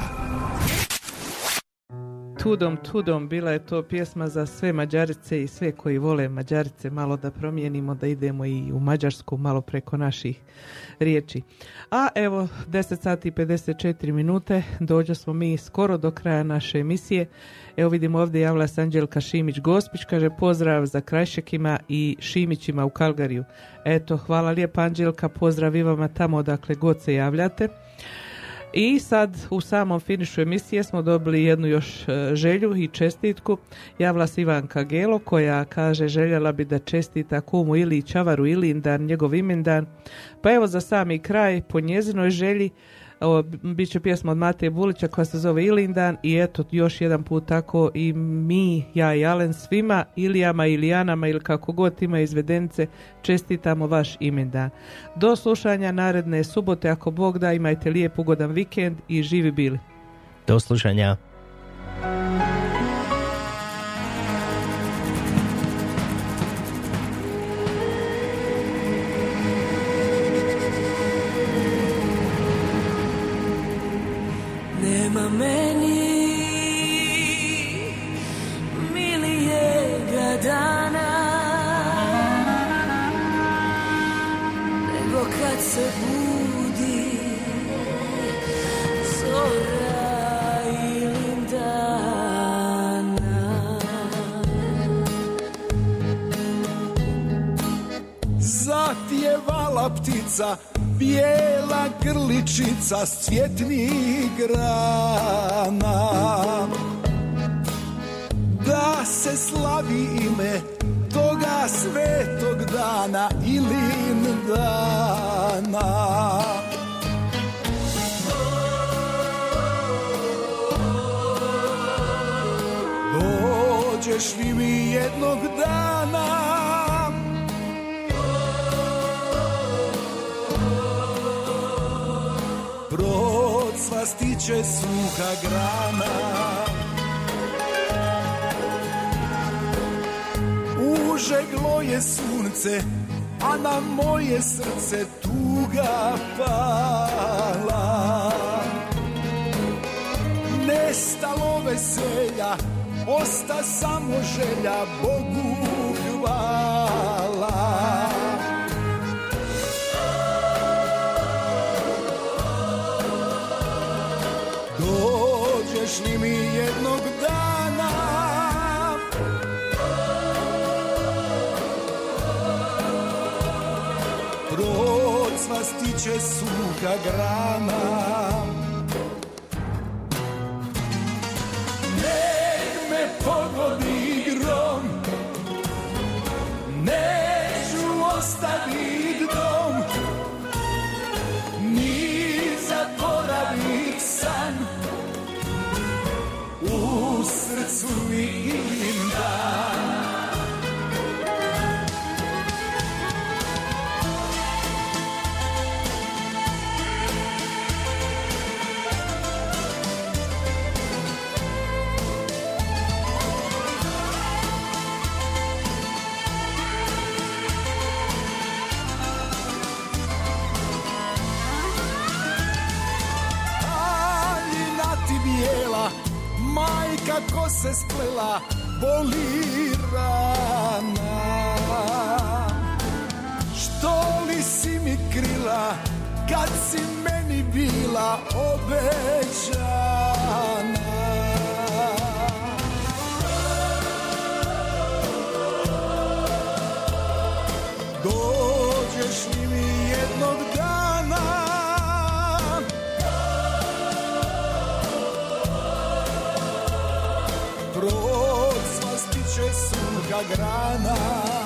Tudom, tudom, bila je to pjesma za sve Mađarice i sve koji vole Mađarice, malo da promijenimo, da idemo i u Mađarsku, malo preko naših riječi. A evo, 10 sati i 54 minute, dođe smo mi skoro do kraja naše emisije. Evo vidimo ovdje javila se Anđelka Šimić-Gospić, kaže pozdrav za Krajšekima i Šimićima u Kalgariju. Eto, hvala lijepa Anđelka, pozdrav i vama tamo odakle god se javljate. I sad u samom finišu emisije smo dobili jednu još e, želju i čestitku. Javila se Ivanka Gelo koja kaže željela bi da čestita kumu ili Čavaru Ilindan, njegov imendan. Pa evo za sami kraj po njezinoj želji Ovo, bit će pjesma od Mateje Bulića koja se zove Ilindan i eto još jedan put tako i mi, ja i Alen svima Ilijama, Ilijanama ili kako god ima izvedence čestitamo vaš imendan. Do slušanja naredne subote ako Bog da imajte lijep ugodan vikend i živi bili. Do slušanja. Nema meni. Milijega dana. Nego kad se budi zora ili dana Zatjevala ptica, bijela grličica s cvjetnih grana. Da se slavi ime toga svetog dana ili dana. Dođeš li mi jednog će suha grana. Užeglo je sunce, a na moje srce tuga pala. Nestalo veselja, osta samo želja Bogu hvala. Procvasti će suha grana se splela, boli rana. Što li si mi krila, kad si meni bila obećana? Grana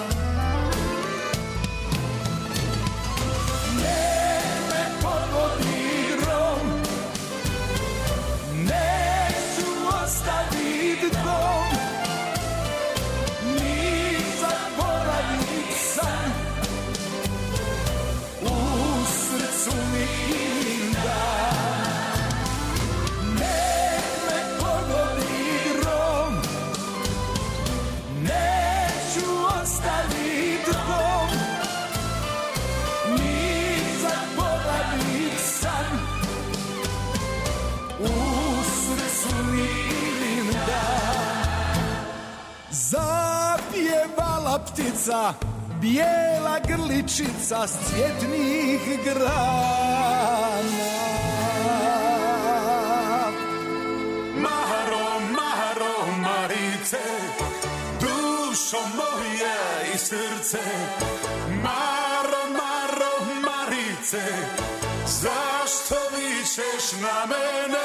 Zapjevala ptica Bijela grličica s cvjetnih grana Maro, Maro, Marice, dušo moja i srce. Maro, Maro, Marice, zašto vičeš na mene?